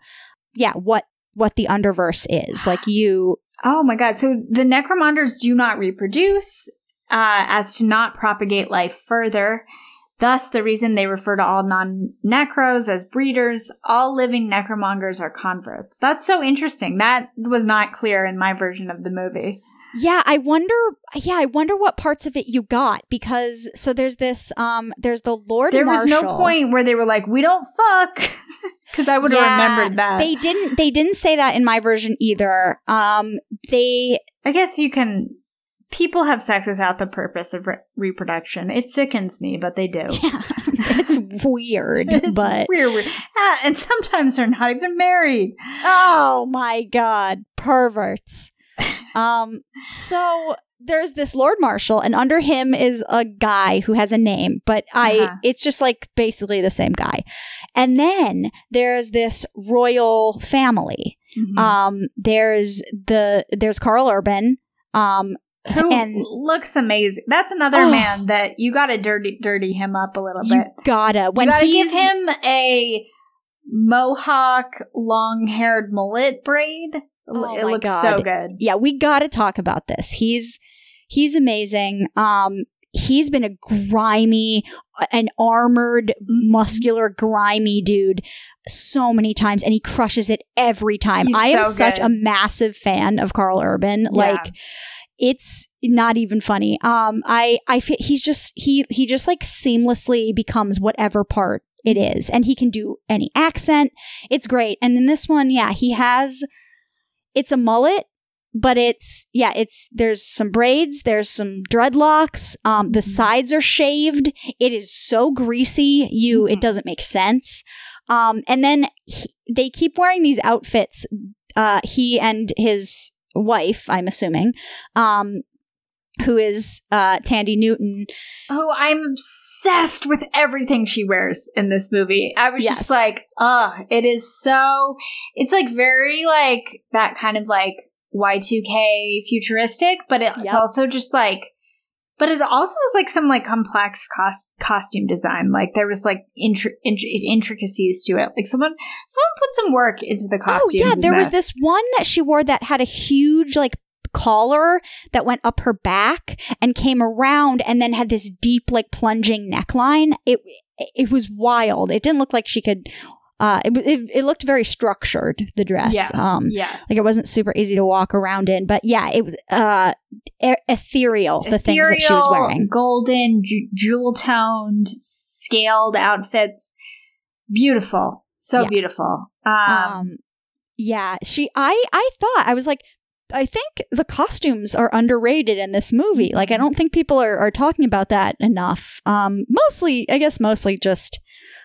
yeah, what what the underverse is. Like you, Oh my god. So the necromongers do not reproduce uh, as to not propagate life further. Thus, the reason they refer to all non necros as breeders, all living necromongers are converts. That's so interesting. That was not clear in my version of the movie. Yeah, I wonder. Yeah, I wonder what parts of it you got because so there's this. Um, there's the Lord. There was no point where they were like, we don't fuck. Because I would have Yeah, remembered that. They didn't. They didn't say that in my version either. Um, they. I guess you can. People have sex without the purpose of re- reproduction. It sickens me, but they do. Yeah, it's weird, It's but weird, weird. Ah, and sometimes they're not even married. oh my god, perverts. um, so there's this Lord Marshal, and under him is a guy who has a name, but I Uh-huh. it's just like basically the same guy. And then there's this royal family. Mm-hmm. Um, there's the there's Karl Urban. Um, Who and looks amazing. That's another Oh. man that you got to dirty dirty him up a little you bit. gotta when you got to give him a mohawk, long haired mullet braid. Oh it looks God. so good. yeah, we got to talk about this. He's He's amazing. Um, he's been a grimy, an armored, Mhm. muscular, grimy dude so many times, and he crushes it every time. He's I am so such a massive fan of Karl Urban. Yeah. Like, it's not even funny. Um, I, I feel he's just he he just like seamlessly becomes whatever part it is, and he can do any accent. It's great. And in this one, yeah, he has. It's a mullet, but it's yeah, it's there's some braids, there's some dreadlocks. Um, the Mhm. sides are shaved. It is so greasy, you Mhm. it doesn't make sense. Um, and then he, they keep wearing these outfits. Uh, he and his wife, I'm assuming, um, who is uh Thandie Newton. Who I'm obsessed with everything she wears in this movie. I was Yes. just like, oh, it is so. It's like very like that kind of like Y2K futuristic, but it's Yep. also just like, but it also was like some like complex cost costume design. Like there was like intri- intri- intricacies to it. Like someone someone put some work into the costume. Oh yeah, there was this one that she wore that had a huge like collar that went up her back and came around and then had this deep like plunging neckline. It it was wild. It didn't look like she could uh it it, it looked very structured the dress. Yes, Um yes. like it wasn't super easy to walk around in, but yeah, it was uh e- ethereal the things that she was wearing. Golden, ju- jewel toned, scaled outfits. Beautiful. So Yeah. beautiful. Um, um yeah she i i thought i was like i think the costumes are underrated in this movie like i don't think people are, are talking about that enough um mostly i guess mostly just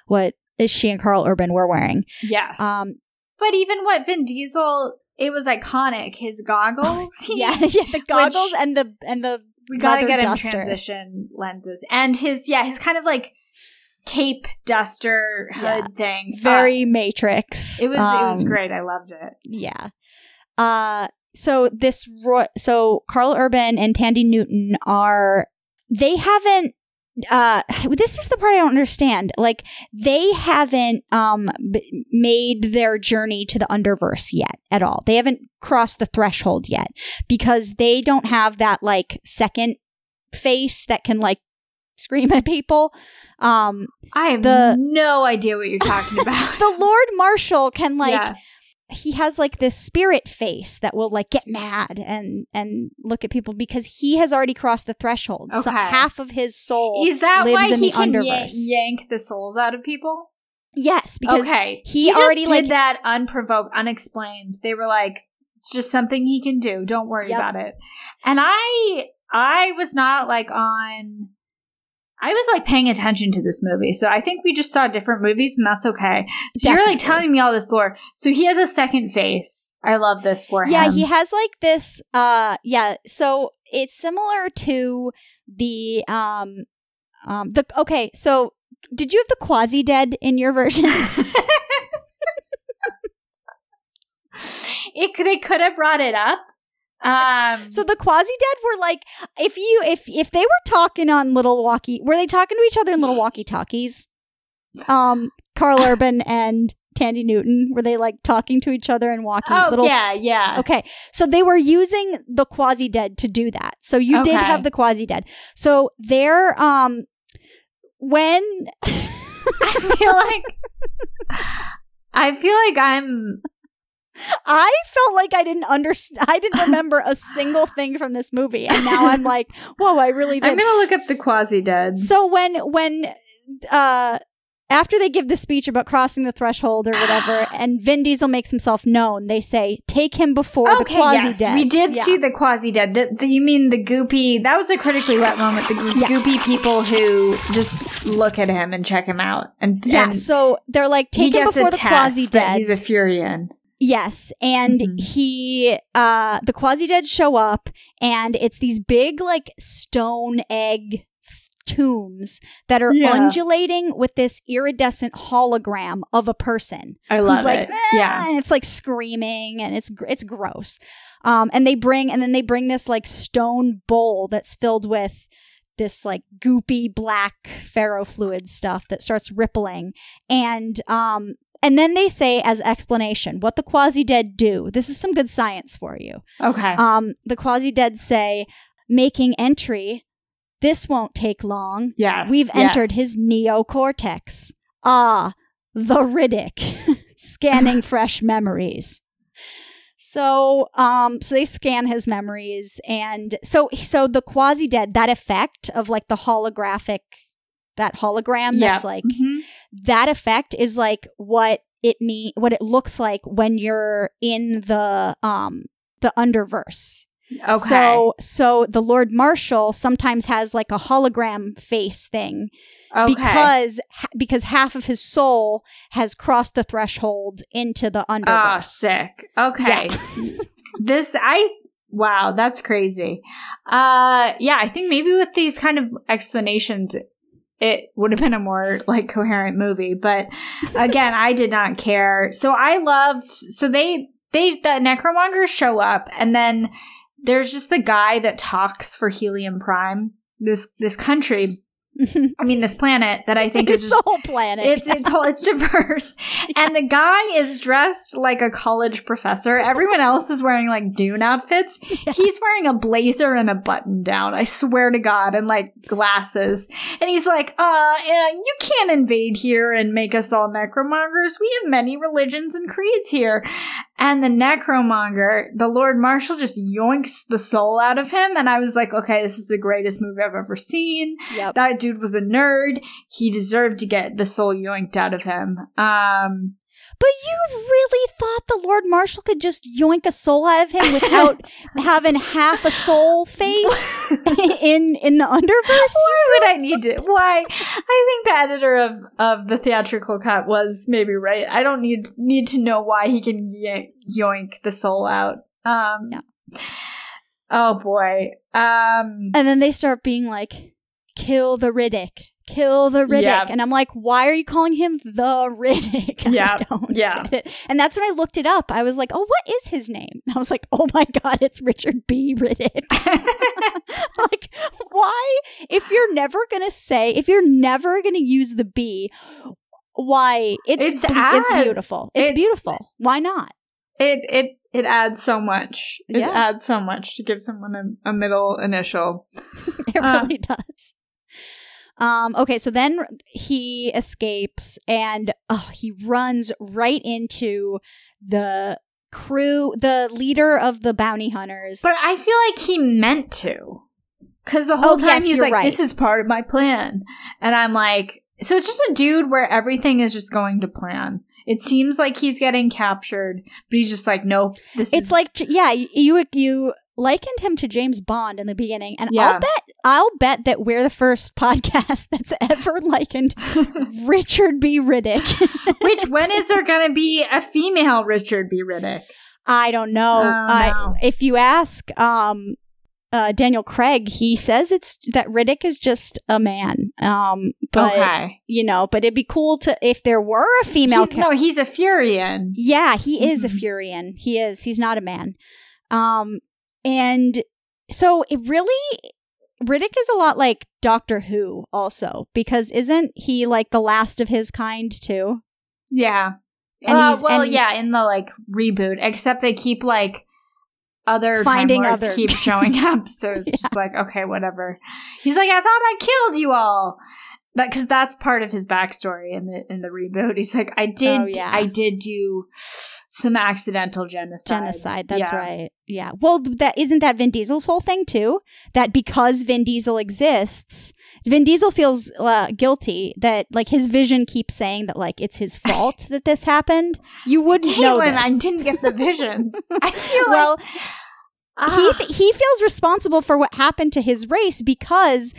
what is she and karl urban were wearing yes. um but even what Vin Diesel, it was iconic. His goggles. yeah yeah the goggles and the and the We gotta get him duster. transition lenses. And his, yeah, his kind of like cape duster hood Yeah. thing. very matrix Uh, it was, it was Um, great. I loved it. Yeah. Uh so this ro- so Karl Urban and Thandie Newton are they haven't uh this is the part I don't understand. Like they haven't um b- made their journey to the underverse yet at all. They haven't crossed the threshold yet because they don't have that like second face that can like scream at people. Um I have The- no idea what you're talking about. the Lord Marshal can like Yeah. He has like this spirit face that will like get mad and and look at people because he has already crossed the threshold. So Okay. half of his soul Is that lives why in he the can underverse. yank the souls out of people? Yes, because okay, he just already, did like- that unprovoked, unexplained. They were like, "It's just something he can do. Don't worry Yep. about it." And I, I was not like on. I was like paying attention to this movie, so I think we just saw different movies, and that's okay. So you're like telling me all this lore. So he has a second face. I love this for him. yeah, he has like this uh yeah, so it's similar to the um um the okay, so did you have the quasi dead in your version? it they could have brought it up. Um, So the quasi dead were like, if you if if they were talking on little walkie, were they talking to each other in little walkie talkies? Um, Karl Urban and Thandie Newton were they like talking to each other and walking? oh little, yeah, yeah. Okay, so they were using the quasi dead to do that. So you did have the quasi dead. So they're um when I feel like I feel like I'm I felt like I didn't understand, I didn't remember a single thing from this movie, and now I'm like, whoa, I really did. I'm gonna look up the quasi dead. So when when uh after they give the speech about crossing the threshold or whatever, and Vin Diesel makes himself known, they say, "Take him before the Okay, quasi yes, dead." we did see the quasi dead. The, the, you mean the goopy? That was a critically wet moment. The Yes. goopy people who just look at him and check him out, and, Yeah, and so they're like, "Take him before the quasi dead." He's a Furyan. Yes, and Mhm. he uh the quasi dead show up and it's these big like stone egg tombs that are Yeah. undulating with this iridescent hologram of a person I love who's like it. "Ah," Yeah, and it's like screaming and it's gr- it's gross. Um and they bring and then they bring this like stone bowl that's filled with this like goopy black ferrofluid stuff that starts rippling and um and then they say as explanation what the quasi dead do. This is some good science for you. okay. Um, the quasi dead say making entry. This won't take long. Yes. We've entered yes. his neocortex. Ah, the Riddick, scanning fresh memories. So, um, so they scan his memories, and so, so the quasi dead, that effect of like the holographic, that hologram that's Yep. like Mhm. That effect is like what it mean, what it looks like when you're in the um the underverse. Okay. So, so the Lord Marshal sometimes has like a hologram face thing okay. because because half of his soul has crossed the threshold into the Ah, underverse. sick. Okay. this I wow, that's crazy. Uh yeah, I think maybe with these kind of explanations it would have been a more like coherent movie, but again, I did not care. So I loved so they they the necromongers show up and then there's just the guy that talks for Helion Prime. This this country, I mean this planet that I think is just the whole planet. it's it's whole- it's diverse, and the guy is dressed like a college professor. Everyone else is wearing like Dune outfits. He's wearing a blazer and a button down. I swear to God, and like glasses. And he's like, "Uh, yeah, you can't invade here and make us all necromongers. We have many religions and creeds here." And the necromonger, the Lord Marshal, just yoinks the soul out of him, and I was like, "Okay, this is the greatest movie I've ever seen." yep. that dude was a nerd. He deserved to get the soul yoinked out of him. Um, But you really thought the Lord Marshal could just yoink a soul out of him without having half a soul face in in the underverse? why would I need to? Why? I think the editor of of the theatrical cut was maybe right. I don't need need to know why he can yank, yoink the soul out. Um, Yeah. Oh boy. Um. And then they start being like, kill the Riddick. Kill the Riddick. Yeah. And I'm like, why are you calling him the Riddick? Yeah, yeah. And that's when I looked it up. I was like, oh, what is his name? And I was like, oh my God, it's Richard B. Riddick. like, why? If you're never going to say, if you're never going to use the B, why? It's, It's it's beautiful. It's, it's- beautiful. Why not? It it it adds so much. It Yeah. adds so much to give someone a, a middle initial. It Uh. really does. Um, okay, so then he escapes and oh, he runs right into the crew, the leader of the bounty hunters. But I feel like he meant to. Because the whole Oh, time yes, he's like, right. this is part of my plan. And I'm like, so it's just a dude where everything is just going to plan. It seems like he's getting captured, but he's just like, nope, this it's is like yeah, you you likened him to James Bond in the beginning, and Yeah. I'll bet I'll bet that we're the first podcast that's ever likened Richard B. Riddick. Which when is there gonna be a female Richard B. Riddick? I don't know. Oh, I, no. if you ask um, uh, Daniel Craig, he says it's that Riddick is just a man. Um, but okay. you know, but it'd be cool to if there were a female. He's, char- no, he's a Furyan. yeah, he is a Mhm. Furyan. He is. He's not a man. Um, and so it really. Riddick is a lot like Doctor Who, also, because isn't he like the last of his kind too? Yeah. And Uh, he's- well, and- yeah, in the like reboot, except they keep like other Finding Time Lords other- keep showing up, so it's just like okay, whatever. He's like, I thought I killed you all, that because that's part of his backstory in the in the reboot. He's like, I did, Oh, yeah. I did do some accidental genocide. genocide. That's Yeah. right. Yeah. Well, that isn't that Vin Diesel's whole thing too. That because Vin Diesel exists, Vin Diesel feels uh, guilty that like his vision keeps saying that like it's his fault that this happened. You wouldn't know this. I didn't get the visions. I feel well, like he ah, th- he feels responsible for what happened to his race because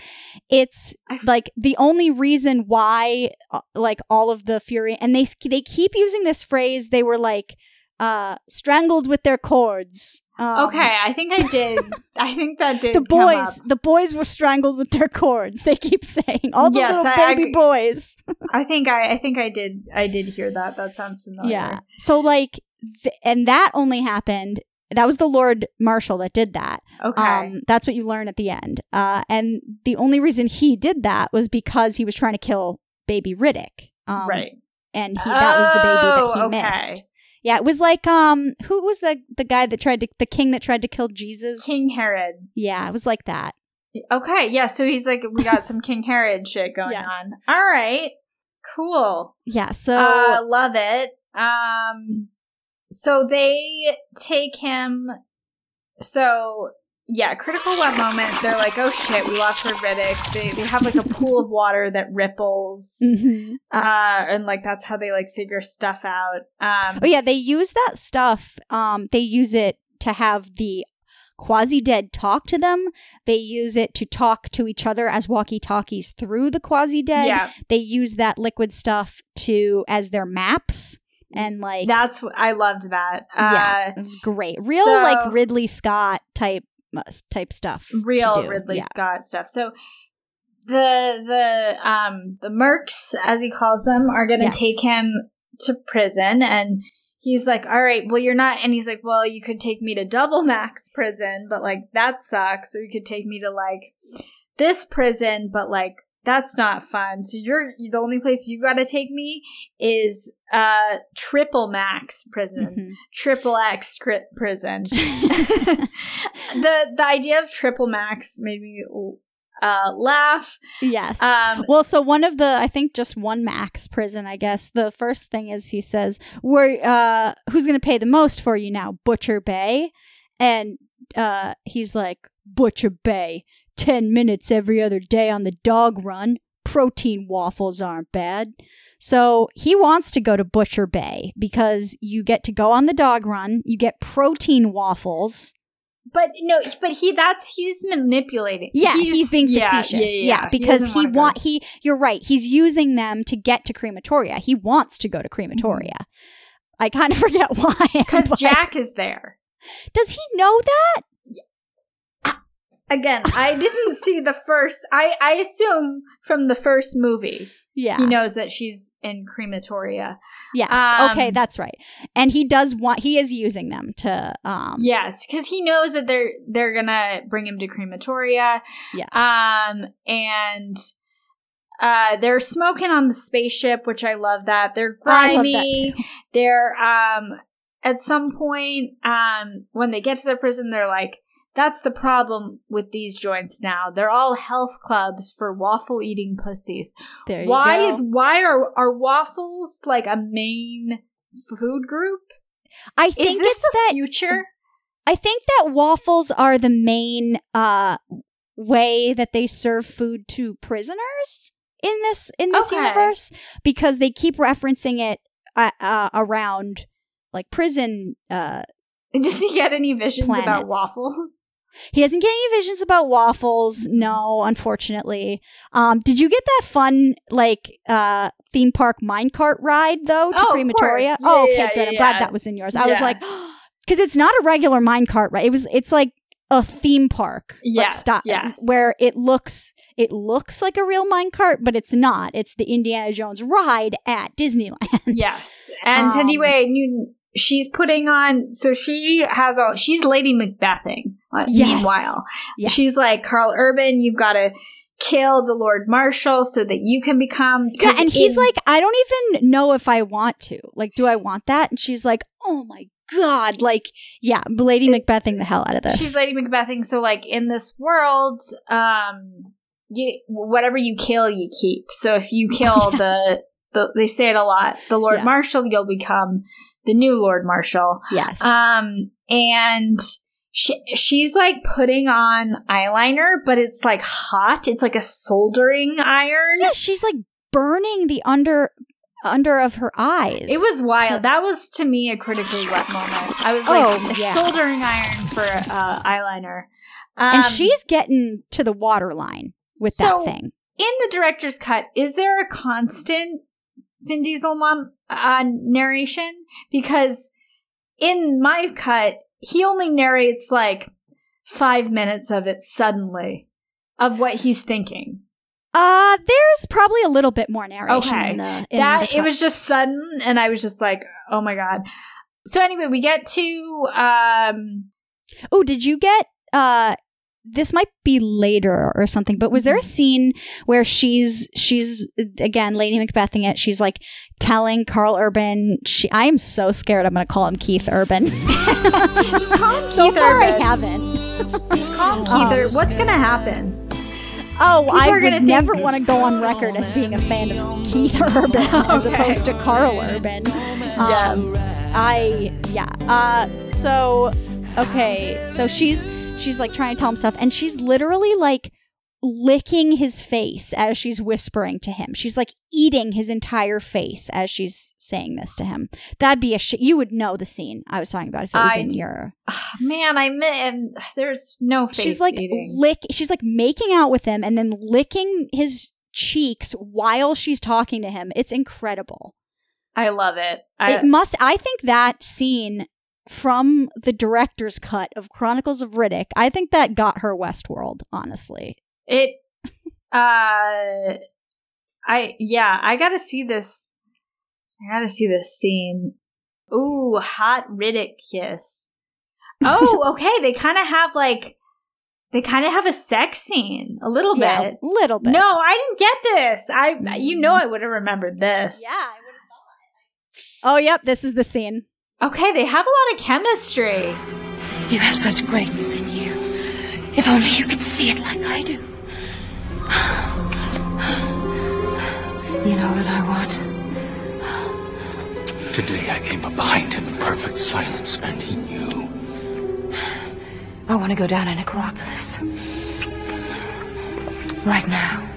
it's I f- like the only reason why uh, like all of the Furyan they they keep using this phrase they were like uh strangled with their cords um, okay. I think I did. I think that did. the boys the boys were strangled with their cords they keep saying all the Yes, little I- I baby g- boys I think I, I think I did. I did hear that. That sounds familiar. yeah so like th- and that only happened that was the lord marshal that did that Okay. Um, that's what you learn at the end. Uh, and the only reason he did that was because he was trying to kill baby Riddick. Um, right. And he, that was the baby that he Oh, missed. Yeah, it was like um who was the the guy that tried to the king that tried to kill Jesus? King Herod. Yeah, it was like that. Okay, yeah, so he's like, we got some King Herod shit going Yeah. on. All right, cool. Yeah, so uh, love it. Um, so they take him. So yeah, critical what moment? They're like, oh shit, we lost our Riddick. They they have like a pool of water that ripples, Mhm. uh, and like that's how they like figure stuff out. Um, Oh yeah, they use that stuff. Um, they use it to have the quasi dead talk to them. They use it to talk to each other as walkie talkies through the quasi dead. yeah, They use that liquid stuff to as their maps and like that's I loved that. Yeah. Uh, it was great. Real so- like Ridley Scott type uh, type stuff. real. Ridley Yeah. Scott stuff. So the the um the mercs as he calls them are going to Yes. take him to prison and he's like all right well you're not and he's like well you could take me to double max prison but like that sucks or you could take me to like this prison but like that's not fun so you're the only place you got to take me is uh triple max prison Mhm. triple X prison. the the idea of triple max made me uh, laugh. yes. Um, Well, so one of the, I think just one max prison, I guess. The first thing is he says, "We're uh, who's going to pay the most for you now, Butcher Bay?" And uh, he's like, "Butcher Bay, ten minutes every other day on the dog run. Protein waffles aren't bad." So he wants to go to Butcher Bay because you get to go on the dog run, you get protein waffles. but no, but he that's he's manipulating. Yeah, he's, being facetious. Yeah, Yeah, yeah, because doesn't he, wanna go. he. You're right. He's using them to get to crematoria. He wants to go to mm-hmm. crematoria. I kind of forget why. because Jack is there. does he know that? Again, I didn't see the first. I I assume from the first movie Yeah. he knows that she's in crematoria. yes. Um, okay, that's right. And he does want. He is using them to. Um. Yes, because he knows that they're they're gonna bring him to crematoria. Yes. Um, and uh, they're smoking on the spaceship, which I love that. They're love that grimy. They're um, at some point, um, when they get to the prison, they're like, "That's the problem with these joints now. They're all health clubs for waffle eating pussies. there you Why go. is why are are waffles like a main food group? I Is think this it's the that. future? I think that waffles are the main uh way that they serve food to prisoners in this in this Okay. universe because they keep referencing it uh, uh, around like prison uh Does he get any visions about waffles? he doesn't get any visions about waffles no unfortunately. Um did you get that fun like uh theme park minecart ride though to Oh, crematoria? Oh okay yeah, good. I'm yeah, glad that was in yours. I was like because it's not a regular minecart right? It was it's like a theme park like, Yes, style, yes. where it looks it looks like a real minecart but it's not. It's the indiana jones ride at disneyland. Yes. And Um, anyway, you, she's putting on, so she has a she's Lady Macbething. Uh, Yes. Meanwhile, Yes. she's like, Karl Urban, you've got to kill the Lord Marshal so that you can become. yeah and he's like i don't even know if i want to like do i want that and she's like oh my god like yeah lady It's- macbething the hell out of this she's Lady Macbething. So, like, in this world, um, you, whatever you kill, you keep. So if you kill the, the, they say it a lot, the Lord Yeah. Marshal, you'll become the new Lord Marshal. yes Um, and she, she's like putting on eyeliner, but it's like hot. It's like a soldering iron. yeah she's like burning the under under of her eyes It was wild. So- that was to me a critically wet moment. I was like, Oh, a yeah. soldering iron for uh, eyeliner. Um, and she's getting to the waterline with so that thing In the director's cut, is there a constant Vin Diesel mom uh, narration? Because in my cut, he only narrates like five minutes of it suddenly of what he's thinking. uh there's probably a little bit more narration Okay. in the in that the it was just sudden, and I was just like, oh my god. So anyway, we get to um oh did you get uh this might be later or something, but was there a scene where she's she's again Lady Macbething it? She's like telling Karl Urban. She, I am so scared. I'm going to call him Keith Urban. Just call him so Keith far, I haven't. Just call him Keith Oh, What's gonna happen? Oh, I are would never want to go on record as being a fan of Keith Urban as Okay. opposed to Karl Urban. Um, I yeah. Uh, so okay, so she's she's like trying to tell him stuff, and she's literally like licking his face as she's whispering to him. She's like eating his entire face as she's saying this to him. That'd be a shit. You would know the scene I was talking about if it was I in d- your. Ah, Man, I mean, there's no face. she's like eating. lick. She's like making out with him and then licking his cheeks while she's talking to him. It's incredible. I love it. I, it must. I think that scene from the director's cut of Chronicles of Riddick. I think that got her Westworld. Honestly, It uh I yeah, I gotta see this I gotta see this scene. Ooh, hot Riddick kiss. Oh, okay. They kinda have like they kinda have a sex scene. A little yeah, bit. little bit. No, I didn't get this. I you know I would have remembered this. Yeah, I would have thought. Oh, yep. This is the scene. Okay, they have a lot of chemistry. You have such greatness in you. If only you could see it like I do. You know what I want? Today I came up behind him in perfect silence, and he knew. I want to go down in Acropolis. Right now.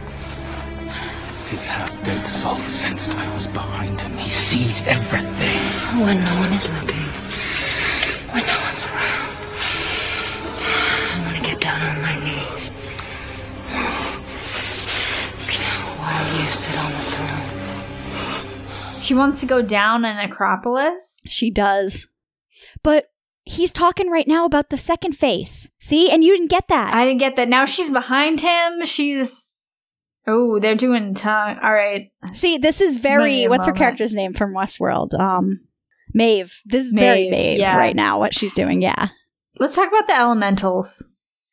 His half-dead soul sensed I was behind him. He sees everything. When no one is looking. When no one's around. I want to get down on my knees. While you sit on the throne. She wants to go down in Acropolis. She does. But he's talking right now about the second face. See? And you didn't get that. I didn't get that. Now she's behind him. She's Oh, they're doing tongue. All right. See, this is very. What's her moment. character's name from Westworld? Um, Maeve. This is very Maeve, Maeve yeah. right now. What she's doing, yeah. Let's talk about the elementals.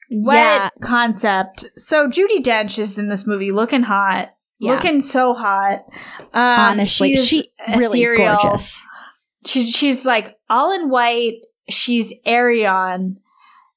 What Yeah. concept? So Judi Dench is in this movie looking hot. Yeah. Looking so hot. Um, Honestly, she's she really ethereal. gorgeous. She, she's like all in white. She's Aereon.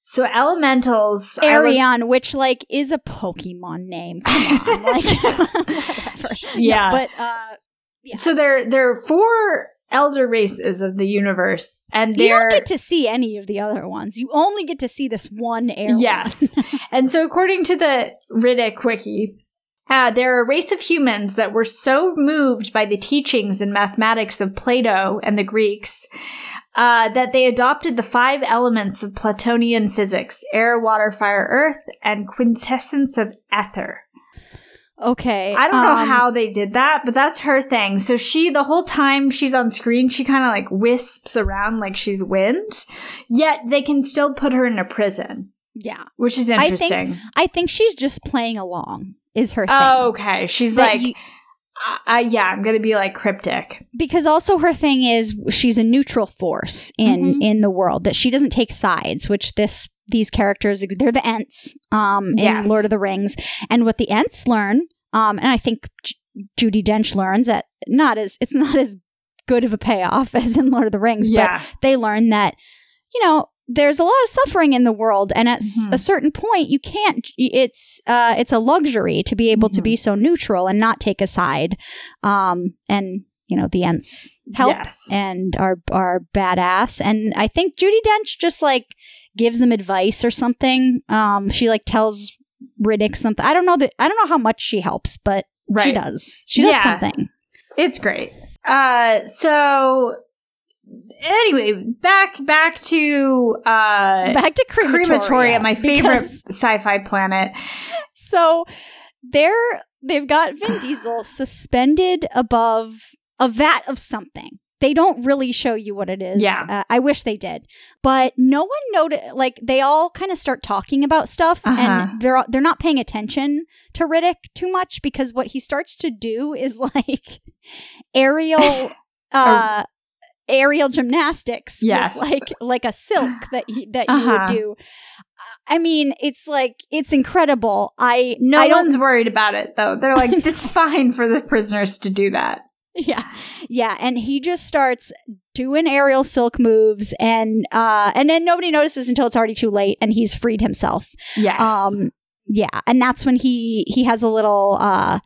So elementals. Aereon, which like is a Pokemon name. Come on, like. Yeah. No, but uh, Yeah. So there, there are four elder races of the universe, and you don't get to see any of the other ones. You only get to see this one air. Yes. and so, according to the Riddick wiki, uh, they're a race of humans that were so moved by the teachings and mathematics of Plato and the Greeks uh, that they adopted the five elements of Platonian physics air, water, fire, earth, and quintessence of ether. Okay. I don't know um, how they did that, but that's her thing. So she, the whole time she's on screen, she kind of like wisps around like she's wind, yet they can still put her in a prison, Yeah. which is I think- interesting. I think she's just playing along. Is her thing. Oh, okay. She's That like, you- uh, yeah, I'm gonna be like cryptic. because also her thing is she's a neutral force in Mhm. in the world that she doesn't take sides which this these characters they're the ents um in Yes. lord of the rings and what the ents learn um and i think J- judi dench learns that not as it's not as good of a payoff as in lord of the rings Yeah, but they learn that you know there's a lot of suffering in the world and at Mhm. a certain point you can't it's uh it's a luxury to be able to Mhm. be so neutral and not take a side um and you know the ents help Yes. and are are badass and i think judi dench just like gives them advice or something um she like tells riddick something i don't know that i don't know how much she helps but she does she does Yeah. something It's great. Uh, so anyway, back back to uh, back to crematoria, crematoria, my favorite because- sci-fi planet. So they're they've got Vin Diesel suspended above a vat of something. They don't really show you what it is. Yeah. Uh, I wish they did, but no one noted. Like they all kind of start talking about stuff, Uh-huh. and they're they're not paying attention to Riddick too much because what he starts to do is like aerial. uh Aerial gymnastics, Yes. like like a silk that he, that you Uh-huh. would do. I mean, it's like it's incredible. I No I one's worried about it though. They're like, it's fine for the prisoners to do that. Yeah. Yeah. And he just starts doing aerial silk moves and uh and then nobody notices until it's already too late and he's freed himself. Yes. Um yeah. And that's when he he has a little uh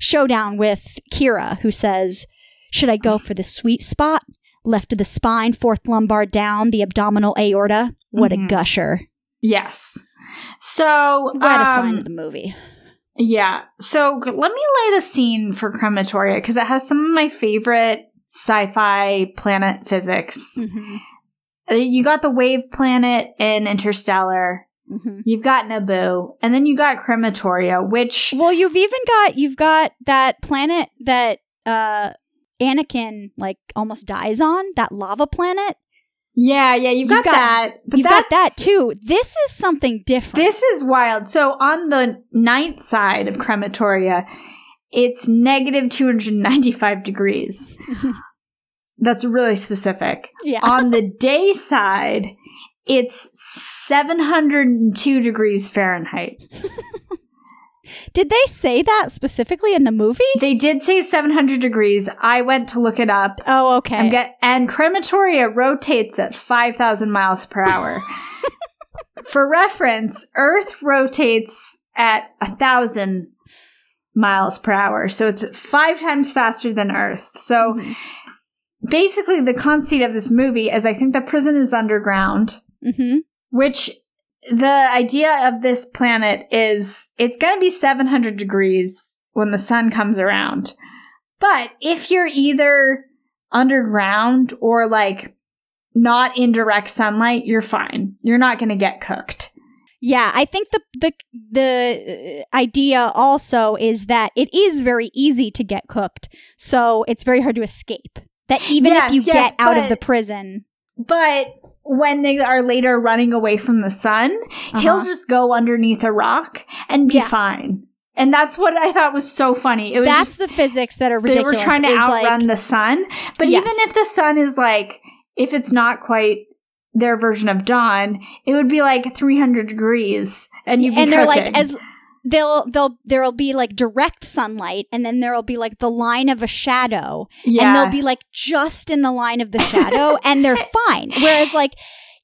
showdown with Kyra, who says, Should I go for the sweet spot? Left of the spine, fourth lumbar down, the abdominal aorta. What Mhm. a gusher. yes. So Reddest um, line of the movie. Yeah. So let me lay the scene for Crematoria because it has some of my favorite sci-fi planet physics. Mhm. Uh, You got the wave planet in Interstellar. Mhm. You've got Naboo, and then you got Crematoria, which Well, you've even got you've got that planet that uh Anakin like almost dies on, that lava planet. yeah, yeah, you've, You've got, got- that. But you've got that too. This is something different. This is wild. So on the night side of Crematoria, it's negative 295 degrees. That's really specific. yeah. on the day side, it's 702 degrees Fahrenheit. Did they say that specifically in the movie? They did say 700 degrees. I went to look it up. Oh, okay. Get- and crematoria rotates at 5,000 miles per hour. For reference, Earth rotates at 1,000 miles per hour. So it's five times faster than Earth. So Mhm. basically, the conceit of this movie is I think the prison is underground. Mhm. which the idea of this planet is it's going to be 700 degrees when the sun comes around. But if you're either underground or like not in direct sunlight, you're fine. You're not going to get cooked. Yeah, I think the the the idea also is that it is very easy to get cooked, so it's very hard to escape. That even Yes, if you yes, get out of the prison, But when they are later running away from the sun, he'll Uh-huh. just go underneath a rock and be Yeah. fine. And that's what I thought was so funny. It was that's just the physics that are they ridiculous. were trying to outrun like, the sun. But Yes. even if the sun is like, if it's not quite their version of dawn, it would be like 300 degrees, and you'd be and they're like as they'll they'll there'll be like direct sunlight and then there'll be like the line of a shadow yeah. and they'll be like just in the line of the shadow and they're fine whereas like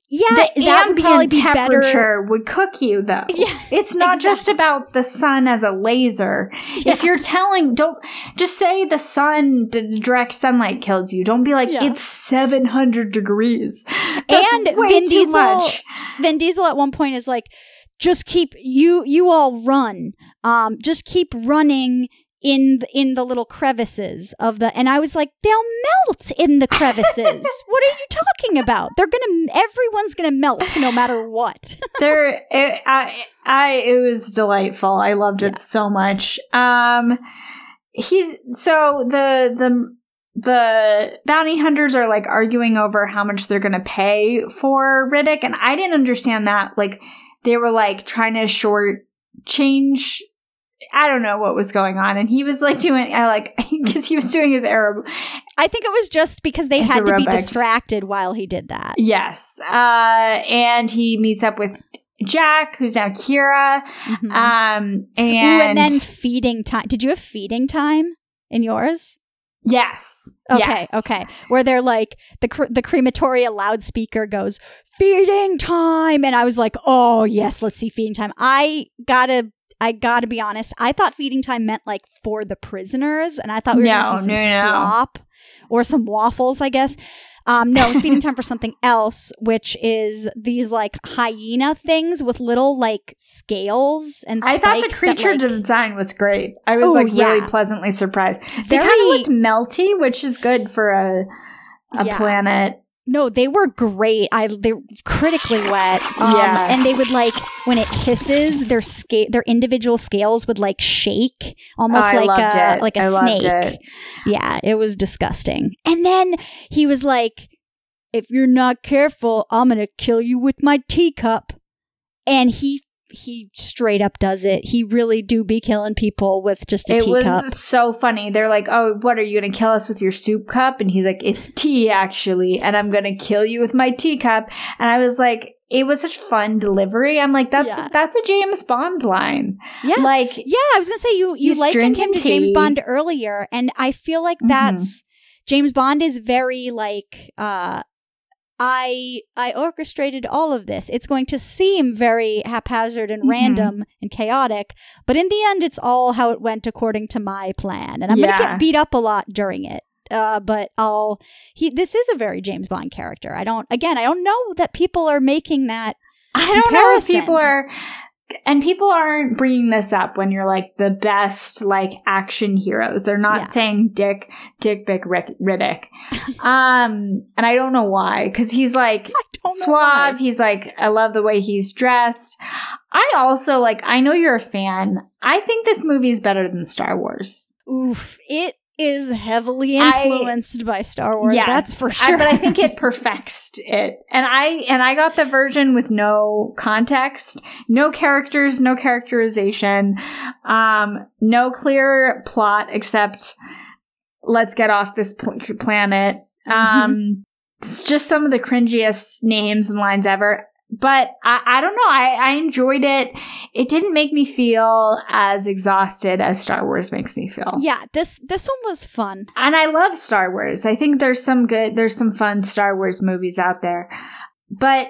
yeah the that would probably be better temperature would cook you though. Yeah, It's not just about the sun as a laser. If you're telling, don't just say the sun, the direct sunlight kills you. Don't be like, Yeah. it's 700 degrees. That's And Vin too Diesel- much. Vin Diesel at one point is like, just keep you you all run, um, just keep running in the, in the little crevices of the. And I was like, they'll melt in the crevices. what are you talking about? They're gonna everyone's gonna melt no matter what. there it, I, I it was delightful i loved it so much um he's so the the the bounty hunters are like arguing over how much they're gonna pay for riddick and i didn't understand that like they were like trying to short change I don't know what was going on, and he was like doing, I like, because he was doing his Arab. I think it was just because they had to be distracted while he did that. Yes, uh, and he meets up with Jack, who's now Kyra, Mhm. um, and, Ooh, and then feeding time. Did you have feeding time in yours? Yes. Okay, Yes. okay. Where they're like the cr- the crematoria loudspeaker goes feeding time, and I was like, oh yes, let's see feeding time. I gotta. I gotta be honest. I thought feeding time meant like for the prisoners, and I thought we were No, gonna see some no, no. slop or some waffles. I guess. Um, no, it was feeding time for something else, which is these like hyena things with little like scales and. I thought the spikes that, creature like- design was great. I was Ooh, like really yeah. pleasantly surprised. They kind of looked melty, which is good for a a Yeah. planet. No, they were great. I they critically wet. Um, Yeah. and they would like when it hisses, their scale, their individual scales would like shake, almost Oh, like a like a I snake. it. Yeah, it was disgusting. And then he was like, "If you're not careful, I'm gonna kill you with my teacup." And he he straight up does it. He really do be killing people with just a it teacup. It was so funny. They're like, "Oh, what are you going to kill us with your soup cup?" And he's like, "It's tea, actually, and I'm going to kill you with my teacup." And I was like, it was such fun delivery. I'm like, that's Yeah. that's a James Bond line. yeah. Like, Yeah, I was gonna say you you likened him drinking to James. Bond earlier, and I feel like Mhm. that's James Bond is very like uh I I orchestrated all of this. It's going to seem very haphazard and Mhm. random and chaotic, but in the end, it's all how it went according to my plan. And I'm gonna get beat up a lot during it. Uh, but I'll he. This is a very James Bond character. I don't. Again, I don't know that people are making that. I don't know if people are, and people aren't bringing this up when you're like the best like action heroes. They're not Yeah. saying Dick Dick Bick Rick, Riddick, um, and I don't know why because he's like suave. He's like I love the way he's dressed. I also like. I know you're a fan. I think this movie is better than Star Wars. Oof! It is heavily I- influenced by Star Wars. Yes, that's for I- sure. but I think it perfects it. And I and I got the version with no context, no characters, no characterization, um, no clear plot except let's get off this pl- planet. Mm-hmm. Um, it's just some of the cringiest names and lines ever. But I, I don't know. I, I enjoyed it. It didn't make me feel as exhausted as Star Wars makes me feel. yeah, this this one was fun. And I love Star Wars. I think there's some good, there's some fun Star Wars movies out there. But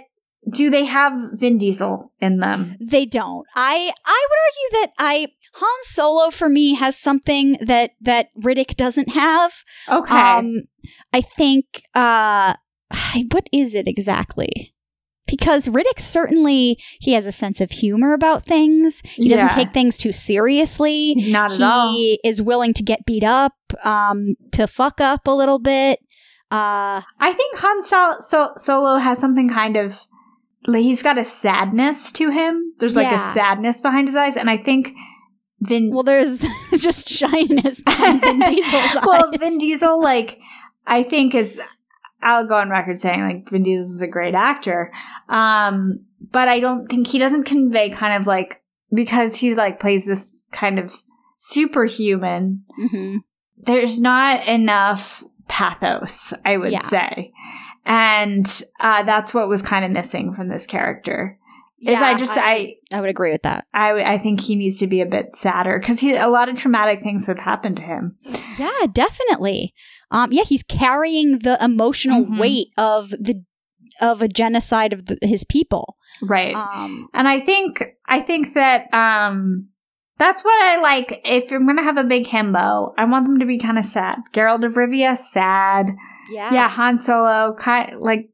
do they have Vin Diesel in them? They don't. I I would argue that I Han Solo for me has something that that Riddick doesn't have. Okay. Um, I think uh, what is it exactly? Because Riddick certainly he has a sense of humor about things. He doesn't take things too seriously. Not at all. he is willing to get beat up, um, to fuck up a little bit. Uh, I think Han Sol- so- Solo has something kind of, like, he's got a sadness to him. There's like a sadness behind his eyes. And I think Vin, well, there's just shyness behind Vin Diesel's eyes. well. Vin Diesel, like, I think is, I'll go on record saying like Vin Diesel is a great actor. Um, but I don't think he doesn't convey kind of like, because he like plays this kind of superhuman, Mhm. there's not enough pathos, I would Yeah. say. And, uh, that's what was kind of missing from this character. Is I just, I, I would agree with that. I, I think he needs to be a bit sadder because he, a lot of traumatic things have happened to him. Yeah, definitely. Um, yeah, he's carrying the emotional Mhm. weight of the of a genocide of the, his people. Right. Um, And I think I think that um that's what I like. If I'm gonna have a big himbo, I want them to be kind of sad. Geralt of Rivia, sad. yeah, Yeah, Han Solo, kind like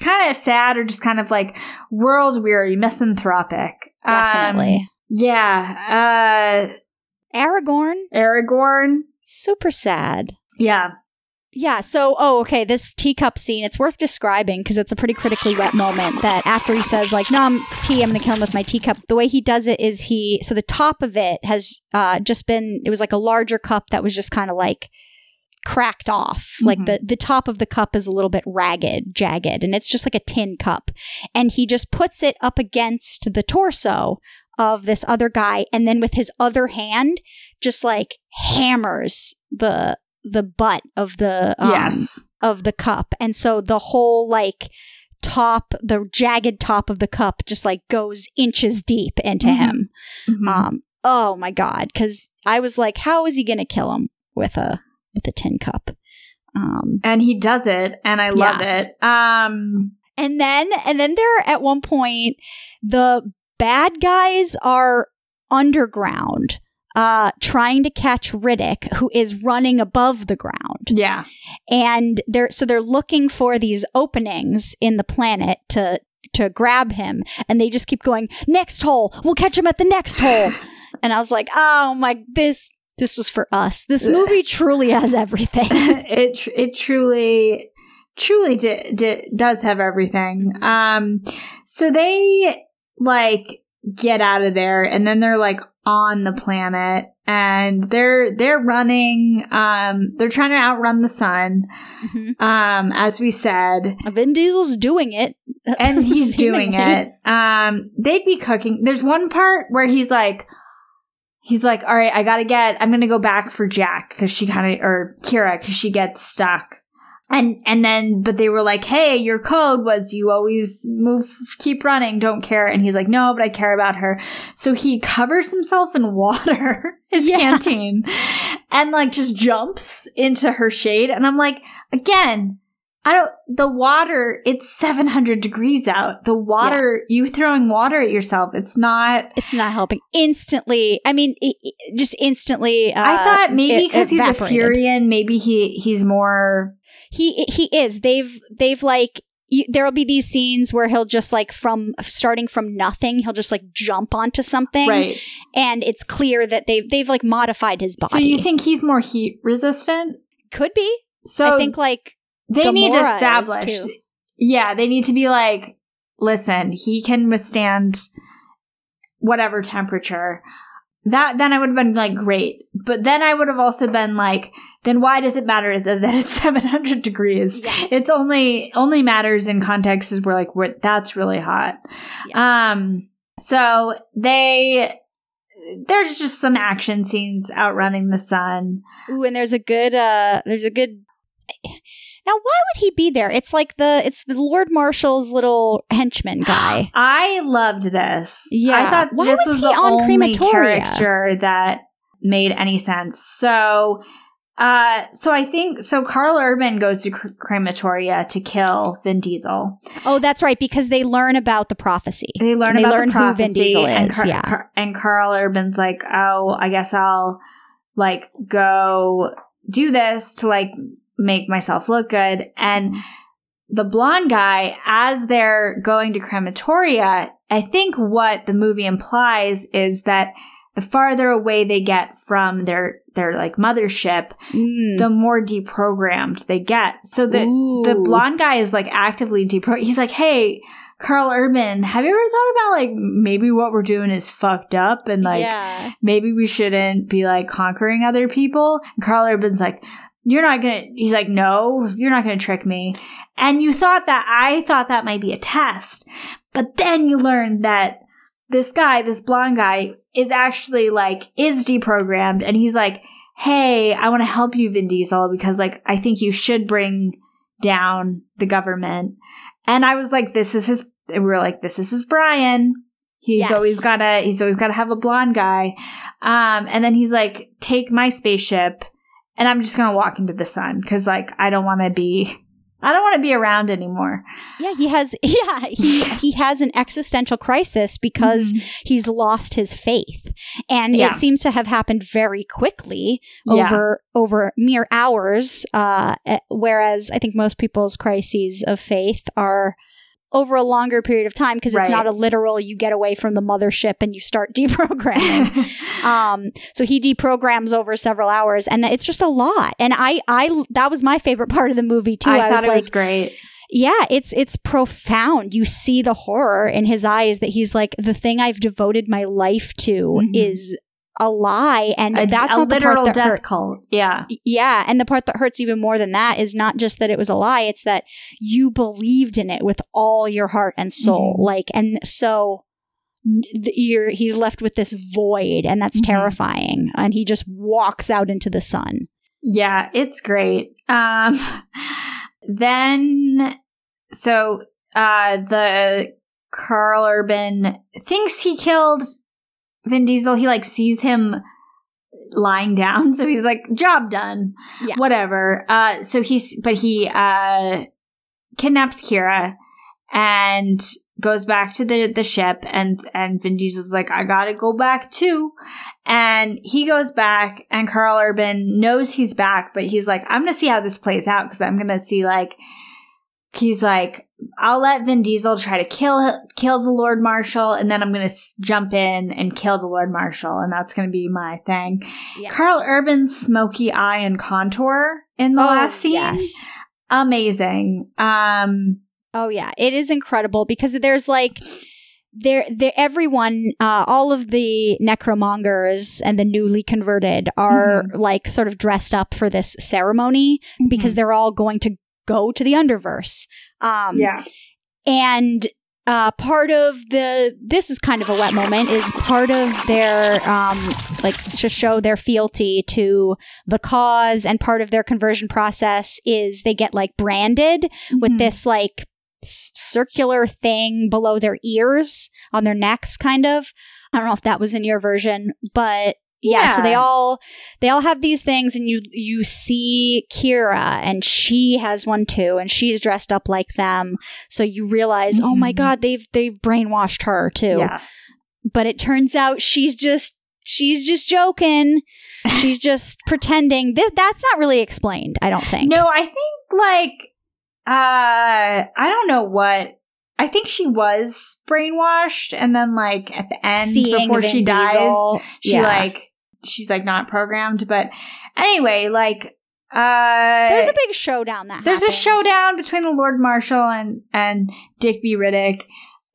kind of sad or just kind of like world weary, misanthropic. Um, definitely. yeah. Uh Aragorn, Aragorn. super sad. Yeah. Yeah, so, oh, okay, this teacup scene, it's worth describing because it's a pretty critically wet moment that after he says, like, no, I'm- it's tea, I'm going to kill him with my teacup. The way he does it is he, so the top of it has uh, just been, it was like a larger cup that was just kind of like cracked off. Like Mhm. the, the top of the cup is a little bit ragged, jagged, and it's just like a tin cup. And he just puts it up against the torso of this other guy and then with his other hand just like hammers the the butt of the um, yes. of the cup and so the whole like top the jagged top of the cup just like goes inches deep into Mhm. him Mhm. um oh my god cuz i was like how is he going to kill him with a with a tin cup um and he does it, and I love it. Um. and then and then there at one point the bad guys are underground uh trying to catch Riddick who is running above the ground. Yeah. and they're so they're looking for these openings in the planet to to grab him. And they just keep going next hole. We'll catch him at the next hole. And i was like oh my this this was for us. This movie truly has everything. It tr- it truly truly di- di- does have everything. Um, so they like get out of there and then they're like on the planet and they're they're running um they're trying to outrun the sun Mhm. um as we said. Vin Diesel's doing it, and he's doing it. um they'd be cooking. There's one part where he's like he's like all right i gotta get i'm gonna go back for jack because she kind of or kyra because she gets stuck and and then but they were like hey your code was you always move keep running don't care and he's like no but i care about her so he covers himself in water his Yeah. canteen and like just jumps into her shade and i'm like again i don't the water it's 700 degrees out the water you throwing water at yourself it's not It's not helping. Instantly, I mean, i i- just instantly. Uh, i thought maybe because he's a furyan maybe he he's more He he is. They've they've like. There'll be these scenes where he'll just like from starting from nothing, he'll just like jump onto something, right and it's clear that they've they've like modified his body. so you think he's more heat resistant could be? so I think like they need to establish yeah they need to be like listen he can withstand whatever temperature that then i would have been like great but then i would have also been like then why does it matter that, that it's 700 degrees Yeah. it's only only matters in contexts where like where that's really hot um so they there's just some action scenes outrunning the sun Ooh, and there's a good uh there's a good now why would he be there? It's like the it's the Lord Marshal's little henchman guy. I loved this. Yeah. I thought Why this was was, he the on only Crematoria? character that made any sense. So, uh, so I think so. Karl Urban goes to cr- crematoria to kill Vin Diesel. Oh, that's right, because they learn about the prophecy. They learn They about learn the who prophecy, Vin Diesel and, is, Car- yeah. Car- and Karl Urban's like, oh, I guess I'll like go do this to like make myself look good. And the blonde guy, as they're going to crematoria, I think what the movie implies is that the farther away they get from their their like mothership, Mm. the more deprogrammed they get. So the Ooh. the blonde guy is like actively depro. He's like, hey. Karl Urban, have you ever thought about like maybe what we're doing is fucked up and like yeah. maybe we shouldn't be like conquering other people. And Karl Urban's like, you're not gonna, he's like, no, you're not gonna trick me. And you thought that, I thought that might be a test. But then you learned that this guy, this blonde guy, is actually like, is deprogrammed. And he's like, hey, I wanna help you, Vin Diesel, because like, I think you should bring down the government. And I was like, this is his, and we were like, this is his Brian. He's Yes. always gotta, he's always gotta have a blonde guy. Um, and then he's like, take my spaceship and I'm just gonna walk into the sun because like I don't want to be, I don't want to be around anymore. Yeah, he has yeah, he he has an existential crisis because he's lost his faith. And Mm-hmm. Yeah. it seems to have happened very quickly Yeah. over over mere hours uh eh, whereas I think most people's crises of faith are over a longer period of time because it's Right. not a literal you get away from the mothership and you start deprogramming. um so he deprograms over several hours and it's just a lot and i i that was my favorite part of the movie too I, i, thought was it like was great. yeah it's it's profound you see the horror in his eyes that he's like the thing i've devoted my life to Mhm. is a lie and A, that's a not the literal part that death hurt cult. Yeah, yeah and the part that hurts even more than that is not just that it was a lie it's that you believed in it with all your heart and soul Mhm. like and so you're he's left with this void and that's Mhm. terrifying and he just walks out into the sun yeah, it's great. Um, then so uh the Karl Urban thinks he killed Vin Diesel. He like sees him lying down, so he's like, "Job done." Yeah. whatever. Uh, so he's but he uh kidnaps Kyra and goes back to the the ship, and and Vin Diesel's like, "I gotta go back too," and he goes back, and Karl Urban knows he's back, but he's like, "I'm gonna see how this plays out because I'm gonna see like." He's like, I'll let Vin Diesel try to kill kill the Lord Marshal, and then I'm gonna s- jump in and kill the Lord Marshal, and that's gonna be my thing. Yeah. Karl Urban's smoky eye and contour in the last scene, yes amazing. Um, Oh yeah, it is incredible because there's like they're everyone, uh, all of the necromongers and the newly converted are like sort of dressed up for this ceremony because they're all going to go to the underverse. Um, yeah. and uh, part of the this is kind of a wet moment is part of their um, like to show their fealty to the cause and part of their conversion process is they get like branded with Mhm. this like s- circular thing below their ears on their necks kind of i don't know if that was in your version but yeah, so they all they all have these things and you you see Kyra and she has one too and she's dressed up like them. So you realize oh my Mhm. god they've they've brainwashed her too. Yes. but it turns out she's just she's just joking. She's just pretending. Th- that's not really explained I don't think. No, I think like uh I don't know what I think she was brainwashed and then like at the end Seeing before Vin she dies Diesel, she yeah. like she's like not programmed but anyway like uh there's a big showdown that there's a showdown between the Lord Marshal and and Dick B. Riddick,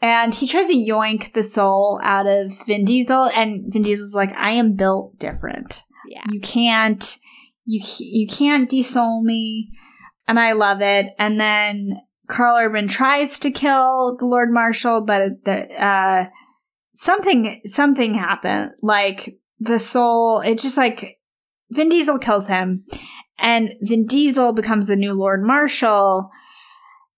and he tries to yoink the soul out of Vin Diesel, and Vin Diesel's like, "I am built different. yeah You can't, you you can't desoul me," and I love it. And then Karl Urban tries to kill the Lord Marshal, but the, uh, something something happened. Like the soul, It's just like Vin Diesel kills him, and Vin Diesel becomes the new Lord Marshal.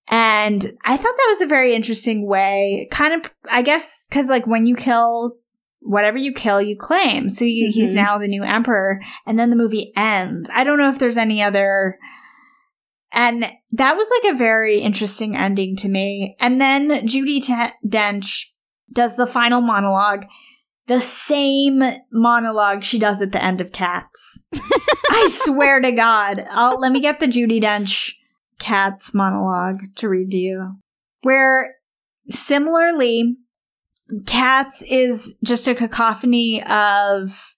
And I thought that was a very interesting way, kind of, I guess, because like when you kill whatever you kill, you claim. So you, he's Mhm. now the new emperor, and then the movie ends. I don't know if there's any other. And that was like a very interesting ending to me. And then Judi T- Dench does the final monologue, the same monologue she does at the end of Cats. I swear to God. I'll, let me get the Judi Dench Cats monologue to read to you. Where similarly, Cats is just a cacophony of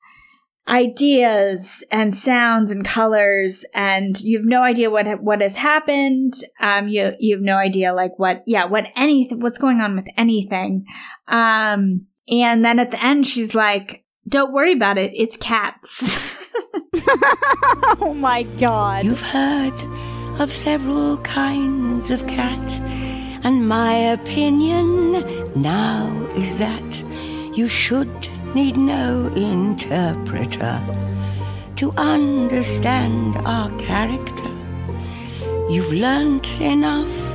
ideas and sounds and colors and you have no idea what what has happened um you you have no idea like what yeah what anything what's going on with anything um and then at the end she's like don't worry about it. It's cats. Oh my god. You've heard of several kinds of cat, and my opinion now is that you should need no interpreter to understand our character. You've learnt enough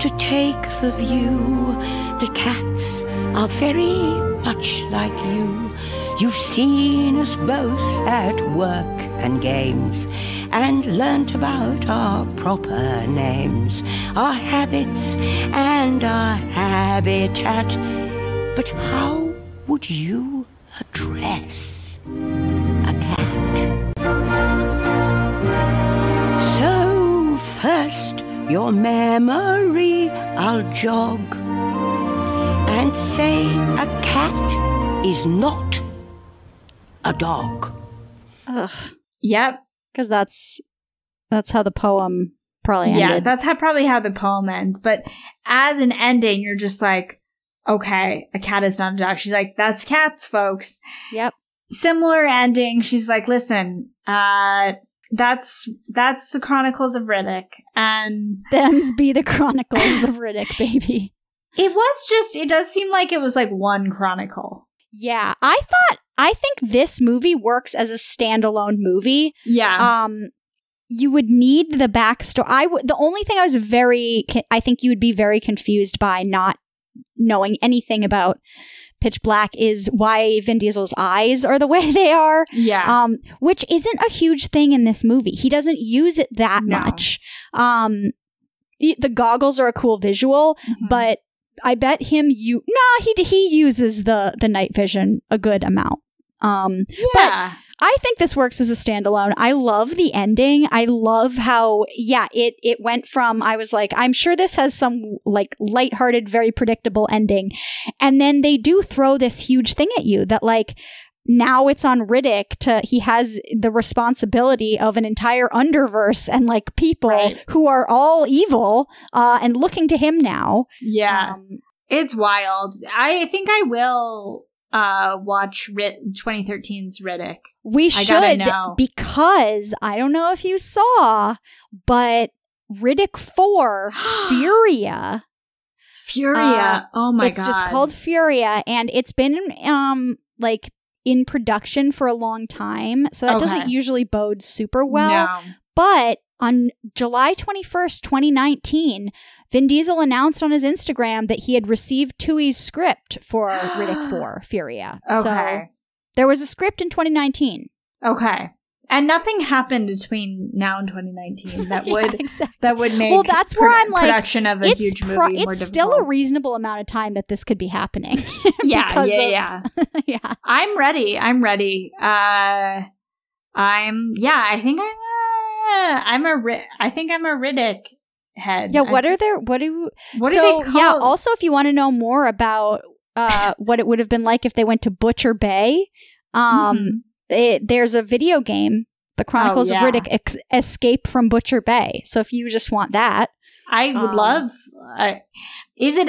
to take the view The cats are very much like you. You've seen us both at work and games and learnt about our proper names, our habits and our habitat. But how would you address your memory I'll jog and say a cat is not a dog. Ugh. yep because that's that's how the poem probably ended. yeah that's how probably how the poem ends but as an ending you're just like okay a cat is not a dog she's like that's cats folks Yep. similar ending she's like listen uh that's that's the chronicles of riddick and Them's be the chronicles of Riddick, baby. it was just it does seem like it was like one chronicle Yeah, I thought I think this movie works as a standalone movie. yeah Um, you would need the backstory. I would. The only thing I was very, I think you would be very confused by not knowing anything about Pitch Black is why Vin Diesel's eyes are the way they are. yeah um, which isn't a huge thing in this movie. He doesn't use it that No. much. Um, the goggles are a cool visual, Mhm. but I bet him you nah he he uses the the night vision a good amount. Um, yeah I think this works as a standalone. I love the ending. I love how yeah, it it went from I was like, I'm sure this has some like lighthearted, very predictable ending. And then they do throw this huge thing at you that like now it's on Riddick to he has the responsibility of an entire underverse and like people Right. who are all evil uh and looking to him now. yeah Um, It's wild. I think I will uh watch Rit- 2013's Riddick. We should know. because I don't know if you saw, but Riddick 4 Furya. Furya. oh my it's god. It's just called Furya and it's been um like in production for a long time. So that Okay. doesn't usually bode super well. No. But on July 21st, 2019, Vin Diesel announced on his Instagram that he had received Twohy's script for Riddick 4 Furya. So Okay. There was a script in 2019. okay. And nothing happened between now and 2019 that Yeah, would exactly. that would make Well, that's where I'm like, production of a It's, huge pro- movie more it's still a reasonable amount of time that this could be happening. yeah, yeah, of- yeah. yeah. I'm ready. I'm ready. Uh, I'm yeah. I think I'm a, I'm a Ri- I think I'm a Riddick head. Yeah, I what think- are there? What do what so, do they call? Yeah. Also, if you want to know more about uh, what it would have been like if they went to Butcher Bay, um, Mhm. it, there's a video game, The Chronicles Oh, yeah. of Riddick: Ex- Escape from Butcher Bay. So if you just want that, I would um, love. Uh, is it?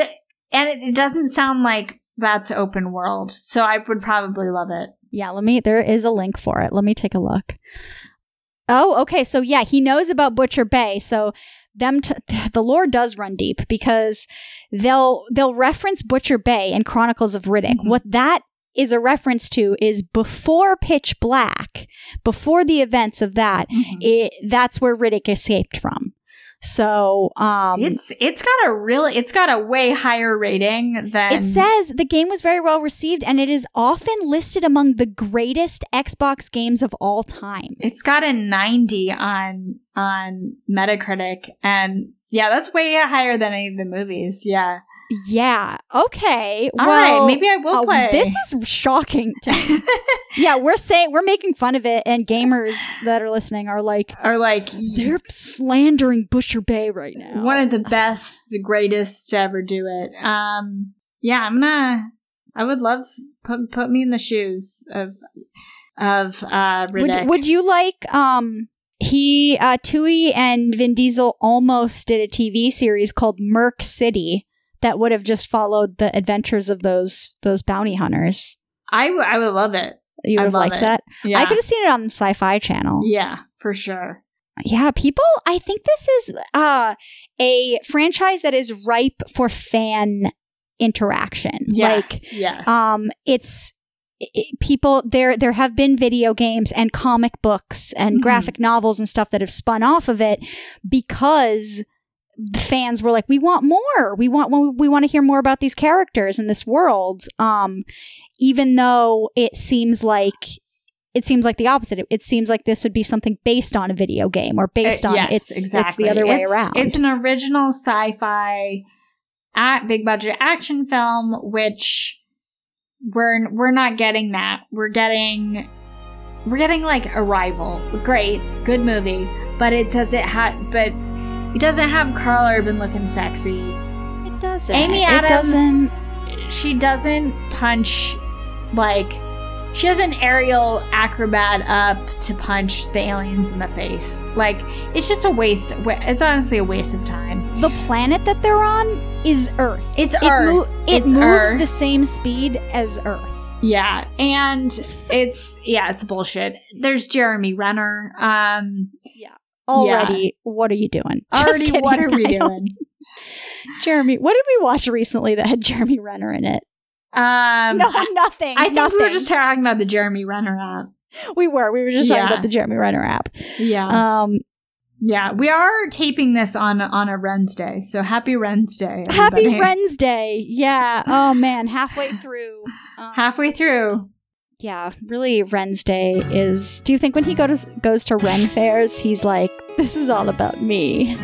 And it, it doesn't sound like that's open world, so I would probably love it. yeah, let me. There is a link for it. Let me take a look. Oh, okay. So yeah, he knows about Butcher Bay. So them, t- the lore does run deep because they'll they'll reference Butcher Bay and Chronicles of Riddick. Mhm. What that is a reference to is before Pitch Black, before the events of that. It, that's where Riddick escaped from. So um, it's it's got a really it's got a way higher rating than It says the game was very well received and it is often listed among the greatest Xbox games of all time. it's got a 90 on on Metacritic and yeah, that's way higher than any of the movies. Yeah. Yeah. Okay. All right, well, maybe I will oh, play. This is shocking. Yeah, we're saying we're making fun of it, and gamers that are listening are like, are like they're slandering Butcher Bay right now. one of the best, the greatest to ever do it. Um, yeah, I'm gonna. I would love put put me in the shoes of of uh Riddick. would, would you like um he uh Twohy and Vin Diesel almost did a TV series called Merc City that would have just followed the adventures of those those bounty hunters. I w- I would love it. You I'd have liked it. that. Yeah, I could have seen it on the Sci-Fi Channel. Yeah, for sure. Yeah, people. I think this is uh, a franchise that is ripe for fan interaction. Yes, yes. Like, um, it's people. There, there have been video games and comic books and Mhm. graphic novels and stuff that have spun off of it because fans were like, "We want more. We want. We want to hear more about these characters in this world." Um, even though it seems like it seems like the opposite. It, it seems like this would be something based on a video game or based Uh, on yes, it's exactly. it's the other way It's- around. It's an original sci-fi, at big budget action film, which we're we're not getting that. We're getting we're getting like Arrival, great, good movie, but it says it had, but it doesn't have Karl Urban looking sexy. it doesn't. Amy It Adams- doesn't. She doesn't punch like she has an aerial acrobat up to punch the aliens in the face. Like it's just a waste. It's honestly a waste of time. The planet that they're on is Earth. It's It, Earth. mo- it it's moves Earth. the same speed as Earth. yeah, and it's yeah, it's bullshit. There's Jeremy Renner. Um, Already, what are you doing? Already, kidding. what are we I doing? Jeremy, what did we watch recently that had Jeremy Renner in it? Um, no, I, nothing. I think nothing. we were just talking about the Jeremy Renner app. we were we were just talking Yeah. about the Jeremy Renner app. Yeah, Um, yeah. We are taping this on on a Ren's Day, so happy Ren's Day. happy. Ren's Day. Yeah. Oh man, halfway through. Um, Halfway through. Yeah, really, Ren's Day is. Do you think when he goes goes to Ren fairs, he's like, "This is all about me"?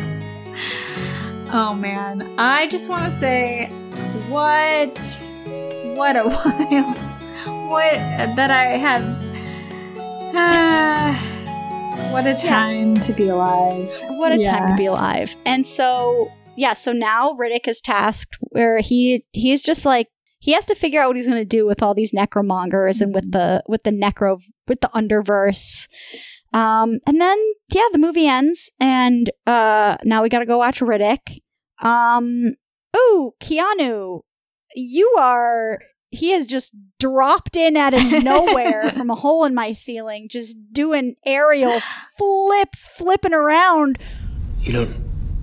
Oh man, I just want to say, what, what a while, what that I had. Ah, what a time to be alive. What a time to be alive. And so, yeah, so now Riddick is tasked where he he's just like he has to figure out what he's going to do with all these necromongers and with the with the necro with the underverse. Um and then yeah, the movie ends and uh now we got to go watch Riddick. Um ooh, Keanu you are he has just dropped in out of nowhere from a hole in my ceiling, just doing aerial flips, flipping around. You don't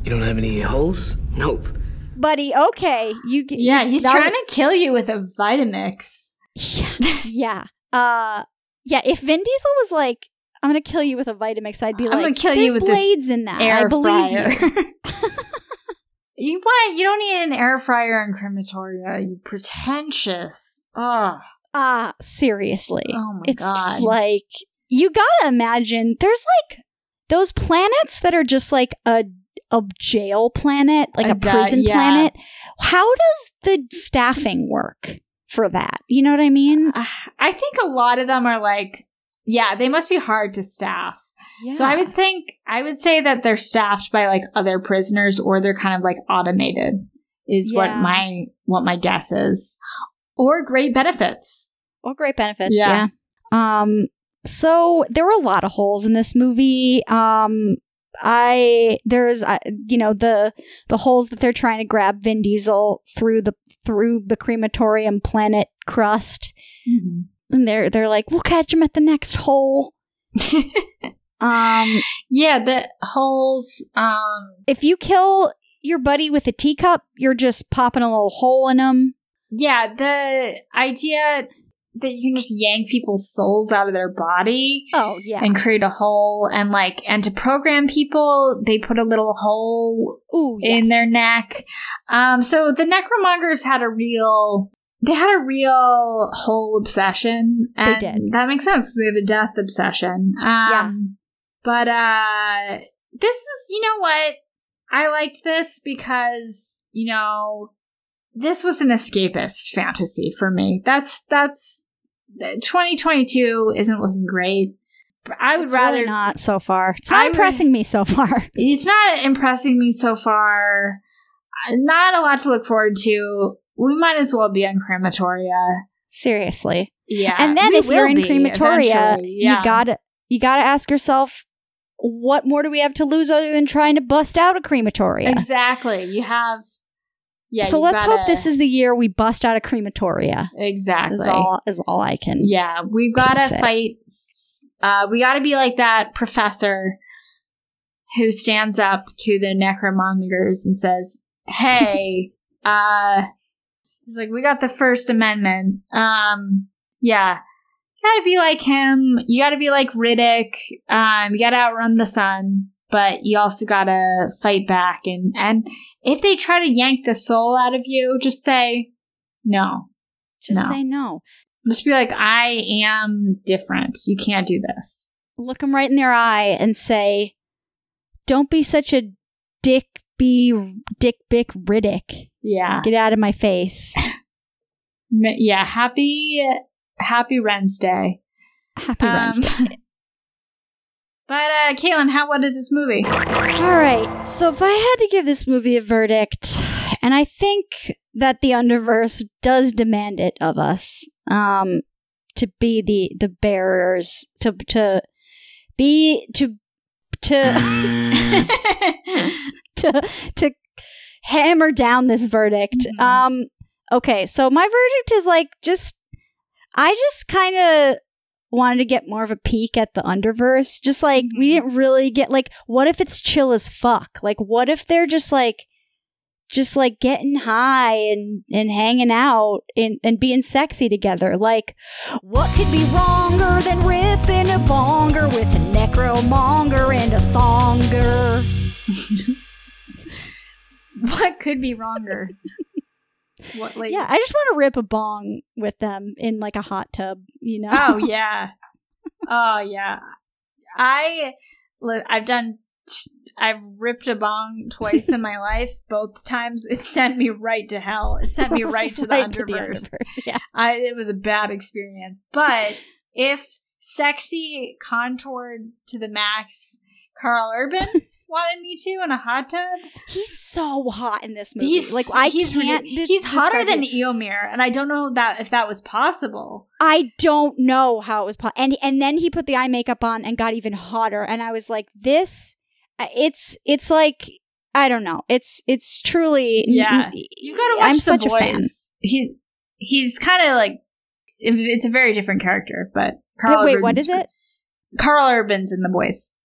you don't have any holes? Nope. Buddy, okay. You Yeah, he's trying was- to kill you with a Vitamix. yeah. Uh yeah, if Vin Diesel was like, I'm gonna kill you with a Vitamix, I'd be I'm like, gonna kill "There's you with blades in that. I Air believe fryer. you. you what? You don't need an air fryer in crematoria. You pretentious. Oh, Ah, seriously. oh my it's god. like you gotta imagine there's like those planets that are just like a a jail planet, like A a, prison yeah. planet. How does the staffing work for that? You know what I mean? Ah, I think a lot of them are like, yeah, they must be hard to staff. So I would think, I would say that they're staffed by like other prisoners or they're kind of like automated is what my, what my guess is. Or great benefits. Or great benefits. Yeah. Yeah. Um. So there were a lot of holes in this movie. Um. I there's uh, you know the the holes that they're trying to grab Vin Diesel through the through the crematorium planet crust, and they're they're like we'll catch him at the next hole. Um. Yeah, the holes, um, If you kill your buddy with a teacup, you're just popping a little hole in him. yeah, the idea that you can just yank people's souls out of their body Oh yeah. and create a hole and like, and to program people, they put a little hole Ooh. in their neck. Um, so the necromongers had a real, they had a real whole obsession. They did. That makes sense. They have a death obsession. Um, Yeah. But, uh, this is, you know what? I liked this because, you know, this was an escapist fantasy for me. That's, that's, 2022 isn't looking great. I would It's rather really not so far. It's not I would- impressing me so far. it's not impressing me so far. Not a lot to look forward to. We might as well be on crematoria. Seriously. Yeah, and then if you're in crematoria, yeah. you gotta you gotta ask yourself, what more do we have to lose other than trying to bust out a crematoria? exactly. You have, yeah. so let's hope gotta- this is the year we bust out of crematoria. exactly. Is all is all I can. Yeah, we've got to fight. Uh, we got to be like that professor who stands up to the necromongers and says, "Hey, uh, he's like, we got the First Amendment. Um, yeah, you got to be like him. You got to be like Riddick. Um, you got to outrun the sun." But you also gotta fight back, and and if they try to yank the soul out of you, just say no. Just No. say no. Just be like, I am different. You can't do this. Look them right in their eye and say, "Don't be such a dick. Be dick bick Riddick. Yeah. Get out of my face. Yeah. Happy, happy Wednesday. Happy Um, Wednesday." But, uh, Kaylin, how, what is this movie? All right. So if I had to give this movie a verdict, and I think that the Underverse does demand it of us, um, to be the the bearers, to to be to to to to hammer down this verdict. Mhm. Um, okay. So my verdict is like just I just kind of wanted to get more of a peek at the underverse. Just like we mm-hmm. didn't really get like what if it's chill as fuck? Like what if they're just like just like getting high and and hanging out and and being sexy together. Like what could be wronger than ripping a bonger with a necromonger and a thonger? what could be wronger? what, like, Yeah, I just want to rip a bong with them in like a hot tub, you know? Oh yeah. Oh yeah. I I've done I've ripped a bong twice in my life. Both times it sent me right to hell. It sent me right to the Right underverse. underverse, Yeah. I it was a bad experience. But if sexy contoured to the max Karl Urban wanted me to in a hot tub, He's so hot in this movie. he's like I he's can't. he's hotter than it. Éomer, and I don't know that if that was possible. I don't know how it was possible. And and then he put the eye makeup on and got even hotter. And I was like, this. uh, It's it's like I don't know. It's it's truly Yeah. You gotta watch I'm the such a boys. fan. He he's kind of like it's a very different character, but Karl Wait, what Urban's- is it? Karl Urban's in the boys.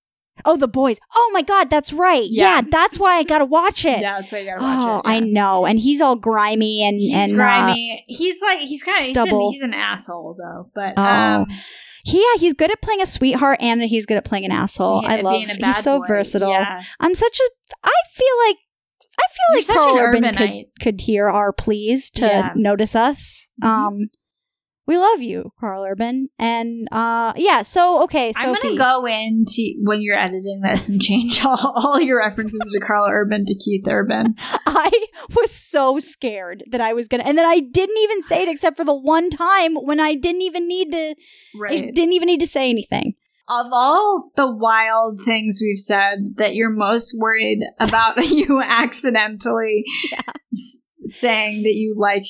Oh, the boys. Oh my god, that's right. Yeah, Yeah. that's why I gotta watch it. Yeah, that's why you gotta watch oh, it. I yeah. know. And he's all grimy and He's and uh, grimy. he's like he's kind of he's, he's an asshole though. But Oh. um, he, yeah, he's good at playing a sweetheart and he's good at playing an asshole. I love. being a bad He's so boy. versatile. Yeah. I'm such a. I feel like. I feel You're like such Karl an Urban could, could hear our pleas to Yeah. notice us. Mhm. Um, we love you, Karl Urban, and uh, yeah. So okay, I'm Sophie. gonna go into when you're editing this and change all, all your references to Karl Urban to Keith Urban. I was so scared that I was gonna, and then I didn't even say it except for the one time when I didn't even need to. I didn't even need to say anything. Of all the wild things we've said, that you're most worried about you accidentally s- saying that you like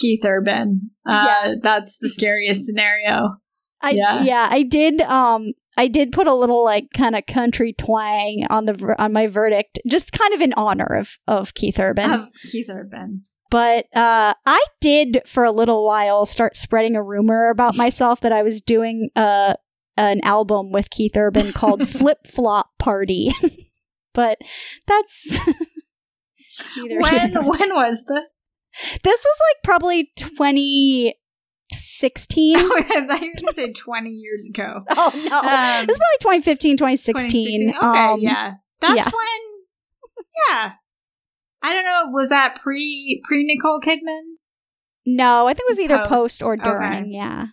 Keith Urban. Uh, Yeah. That's the scariest scenario. I Yeah. yeah. I did um I did put a little like kind of country twang on the on my verdict just kind of in honor of of Keith Urban. Of Keith Urban. but uh I did for a little while start spreading a rumor about myself that I was doing uh an album with Keith Urban called Flip Flop Party. but that's When when was this? This was like probably 2016. I thought you were going to say 20 years ago. Oh no. Um, this was probably 2015, 2016. 2016. Okay, Um, yeah. That's yeah. when Yeah. I don't know, was that pre pre Nicole Kidman? No, I think it was either post, Post. or Okay. during. Yeah,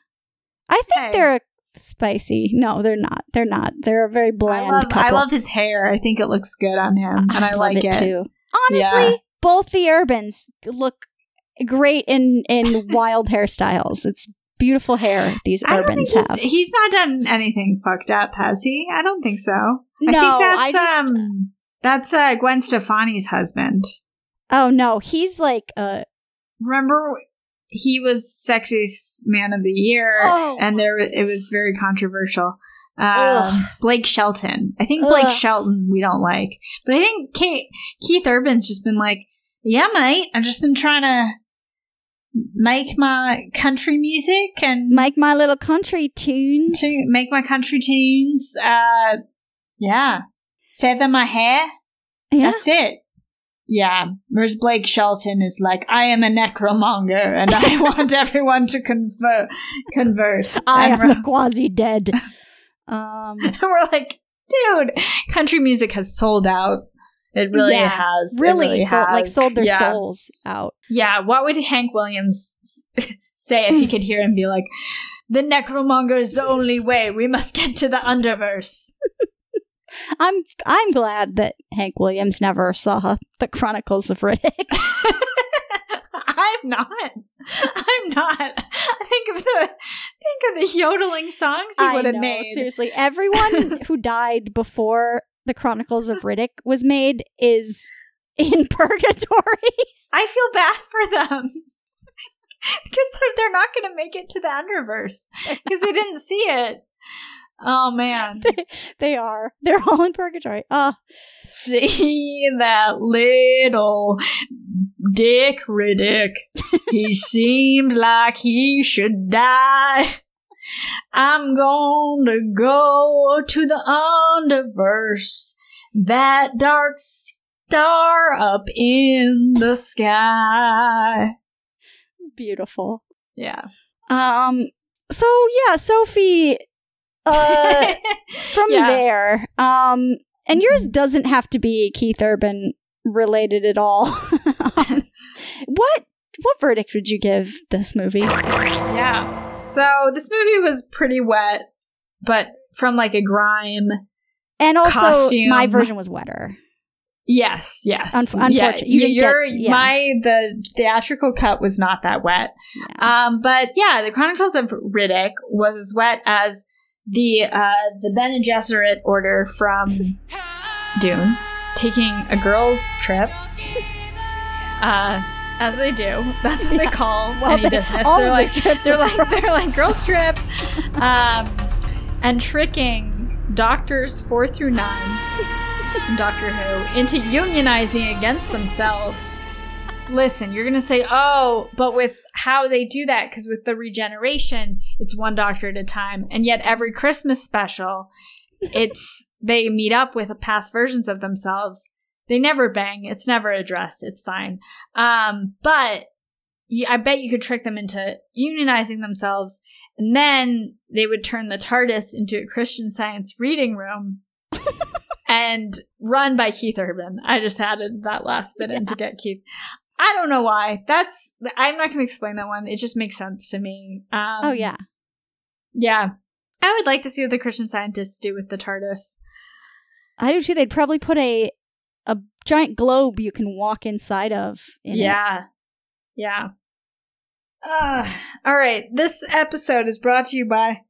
I think Okay. they're spicy. No, they're not. They're not. They're a very bland I love I love his hair. I think it looks good on him and I, love like it. too. Honestly, Yeah. Both the Urbans look great in in wild hairstyles. It's beautiful hair these I Urbans he's, have. he's not done anything fucked up, has he? I don't think so. No, I I think that's just- um that's uh, Gwen Stefani's husband. oh no, he's like uh Remember he was sexiest man of the year Oh. and there it was very controversial. Um, Blake Shelton. I think Blake Ugh. Shelton we don't like, but I think Kate, Keith Urban's just been like, yeah, mate. I've just been trying to make my country music and Make My Little Country tunes. to make my country tunes. Uh, yeah, feather my hair. yeah. That's it. Yeah. Whereas Blake Shelton is like, I am a necromonger and I want everyone to convert. Convert. I and am the quasi dead. Um, we're, we're like, dude, country music has sold out. It really Yeah, has. It really, sold, like sold their yeah. souls out. Yeah. What would Hank Williams say if he could hear him be like, the necromonger is the only way. We must get to the underverse. I'm I'm glad that Hank Williams never saw the Chronicles of Riddick. I'm not. I'm not. Think of the think of the yodeling songs he would have made. Seriously, everyone who died before the Chronicles of Riddick was made is in purgatory. I feel bad for them. Because they're not going to make it to the Underverse because they didn't see it. Oh man! they are. They're all in purgatory. Uh See that little Dick Riddick. he seems like he should die. I'm gonna go to the Underverse. That dark star up in the sky. beautiful. Yeah. Um so yeah, Sophie uh from Yeah. there. Um and yours doesn't have to be Keith Urban related at all. Um, what what verdict would you give this movie? Yeah. So this movie was pretty wet, but from like a grime. And also Costume. my version was wetter. Yes, yes. unfortunately, yeah, you y- didn't your get- yeah. my the theatrical cut was not that wet. Um, but yeah, the Chronicles of Riddick was as wet as the uh the Bene Gesserit order from Dune, taking a girls' trip. Uh, as they do. That's what they call Well, any they- business. They're like trips they're like girls' they're like girls' trip, um, and tricking doctors four through nine in Doctor Who into unionizing against themselves. Listen, you're going to say, oh, but with how they do that, because with the regeneration, it's one doctor at a time. And yet every Christmas special, it's they meet up with past versions of themselves. They never bang. It's never addressed. It's fine. Um, but I bet you could trick them into unionizing themselves, and then they would turn the TARDIS into a Christian Science reading room. and run by Keith Urban. I just added that last bit in to get Keith. I don't know why. That's I'm not going to explain that one. It just makes sense to me. Um, oh yeah, yeah. I would like to see what the Christian scientists do with the TARDIS. I do too. They'd probably put a a giant globe you can walk inside of. In yeah, it. yeah. Uh, all right. This episode is brought to you by.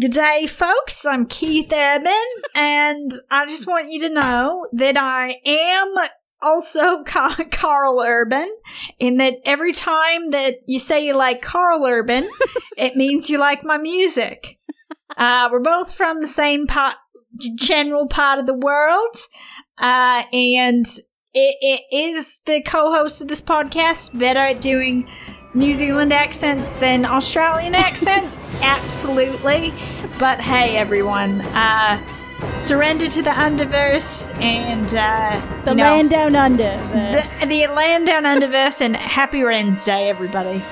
Good day, folks. I'm Keith Urban, and I just want you to know that I am also Karl Urban, in that every time that you say you like Karl Urban, it means you like my music. Uh, we're both from the same part, general part of the world, uh, and it, it is the co-host of this podcast better at doing New Zealand accents than Australian accents? Absolutely. But hey, everyone, uh, surrender to the underverse and uh, The you know, land down under. the, the land down underverse and happy Wednesday, everybody.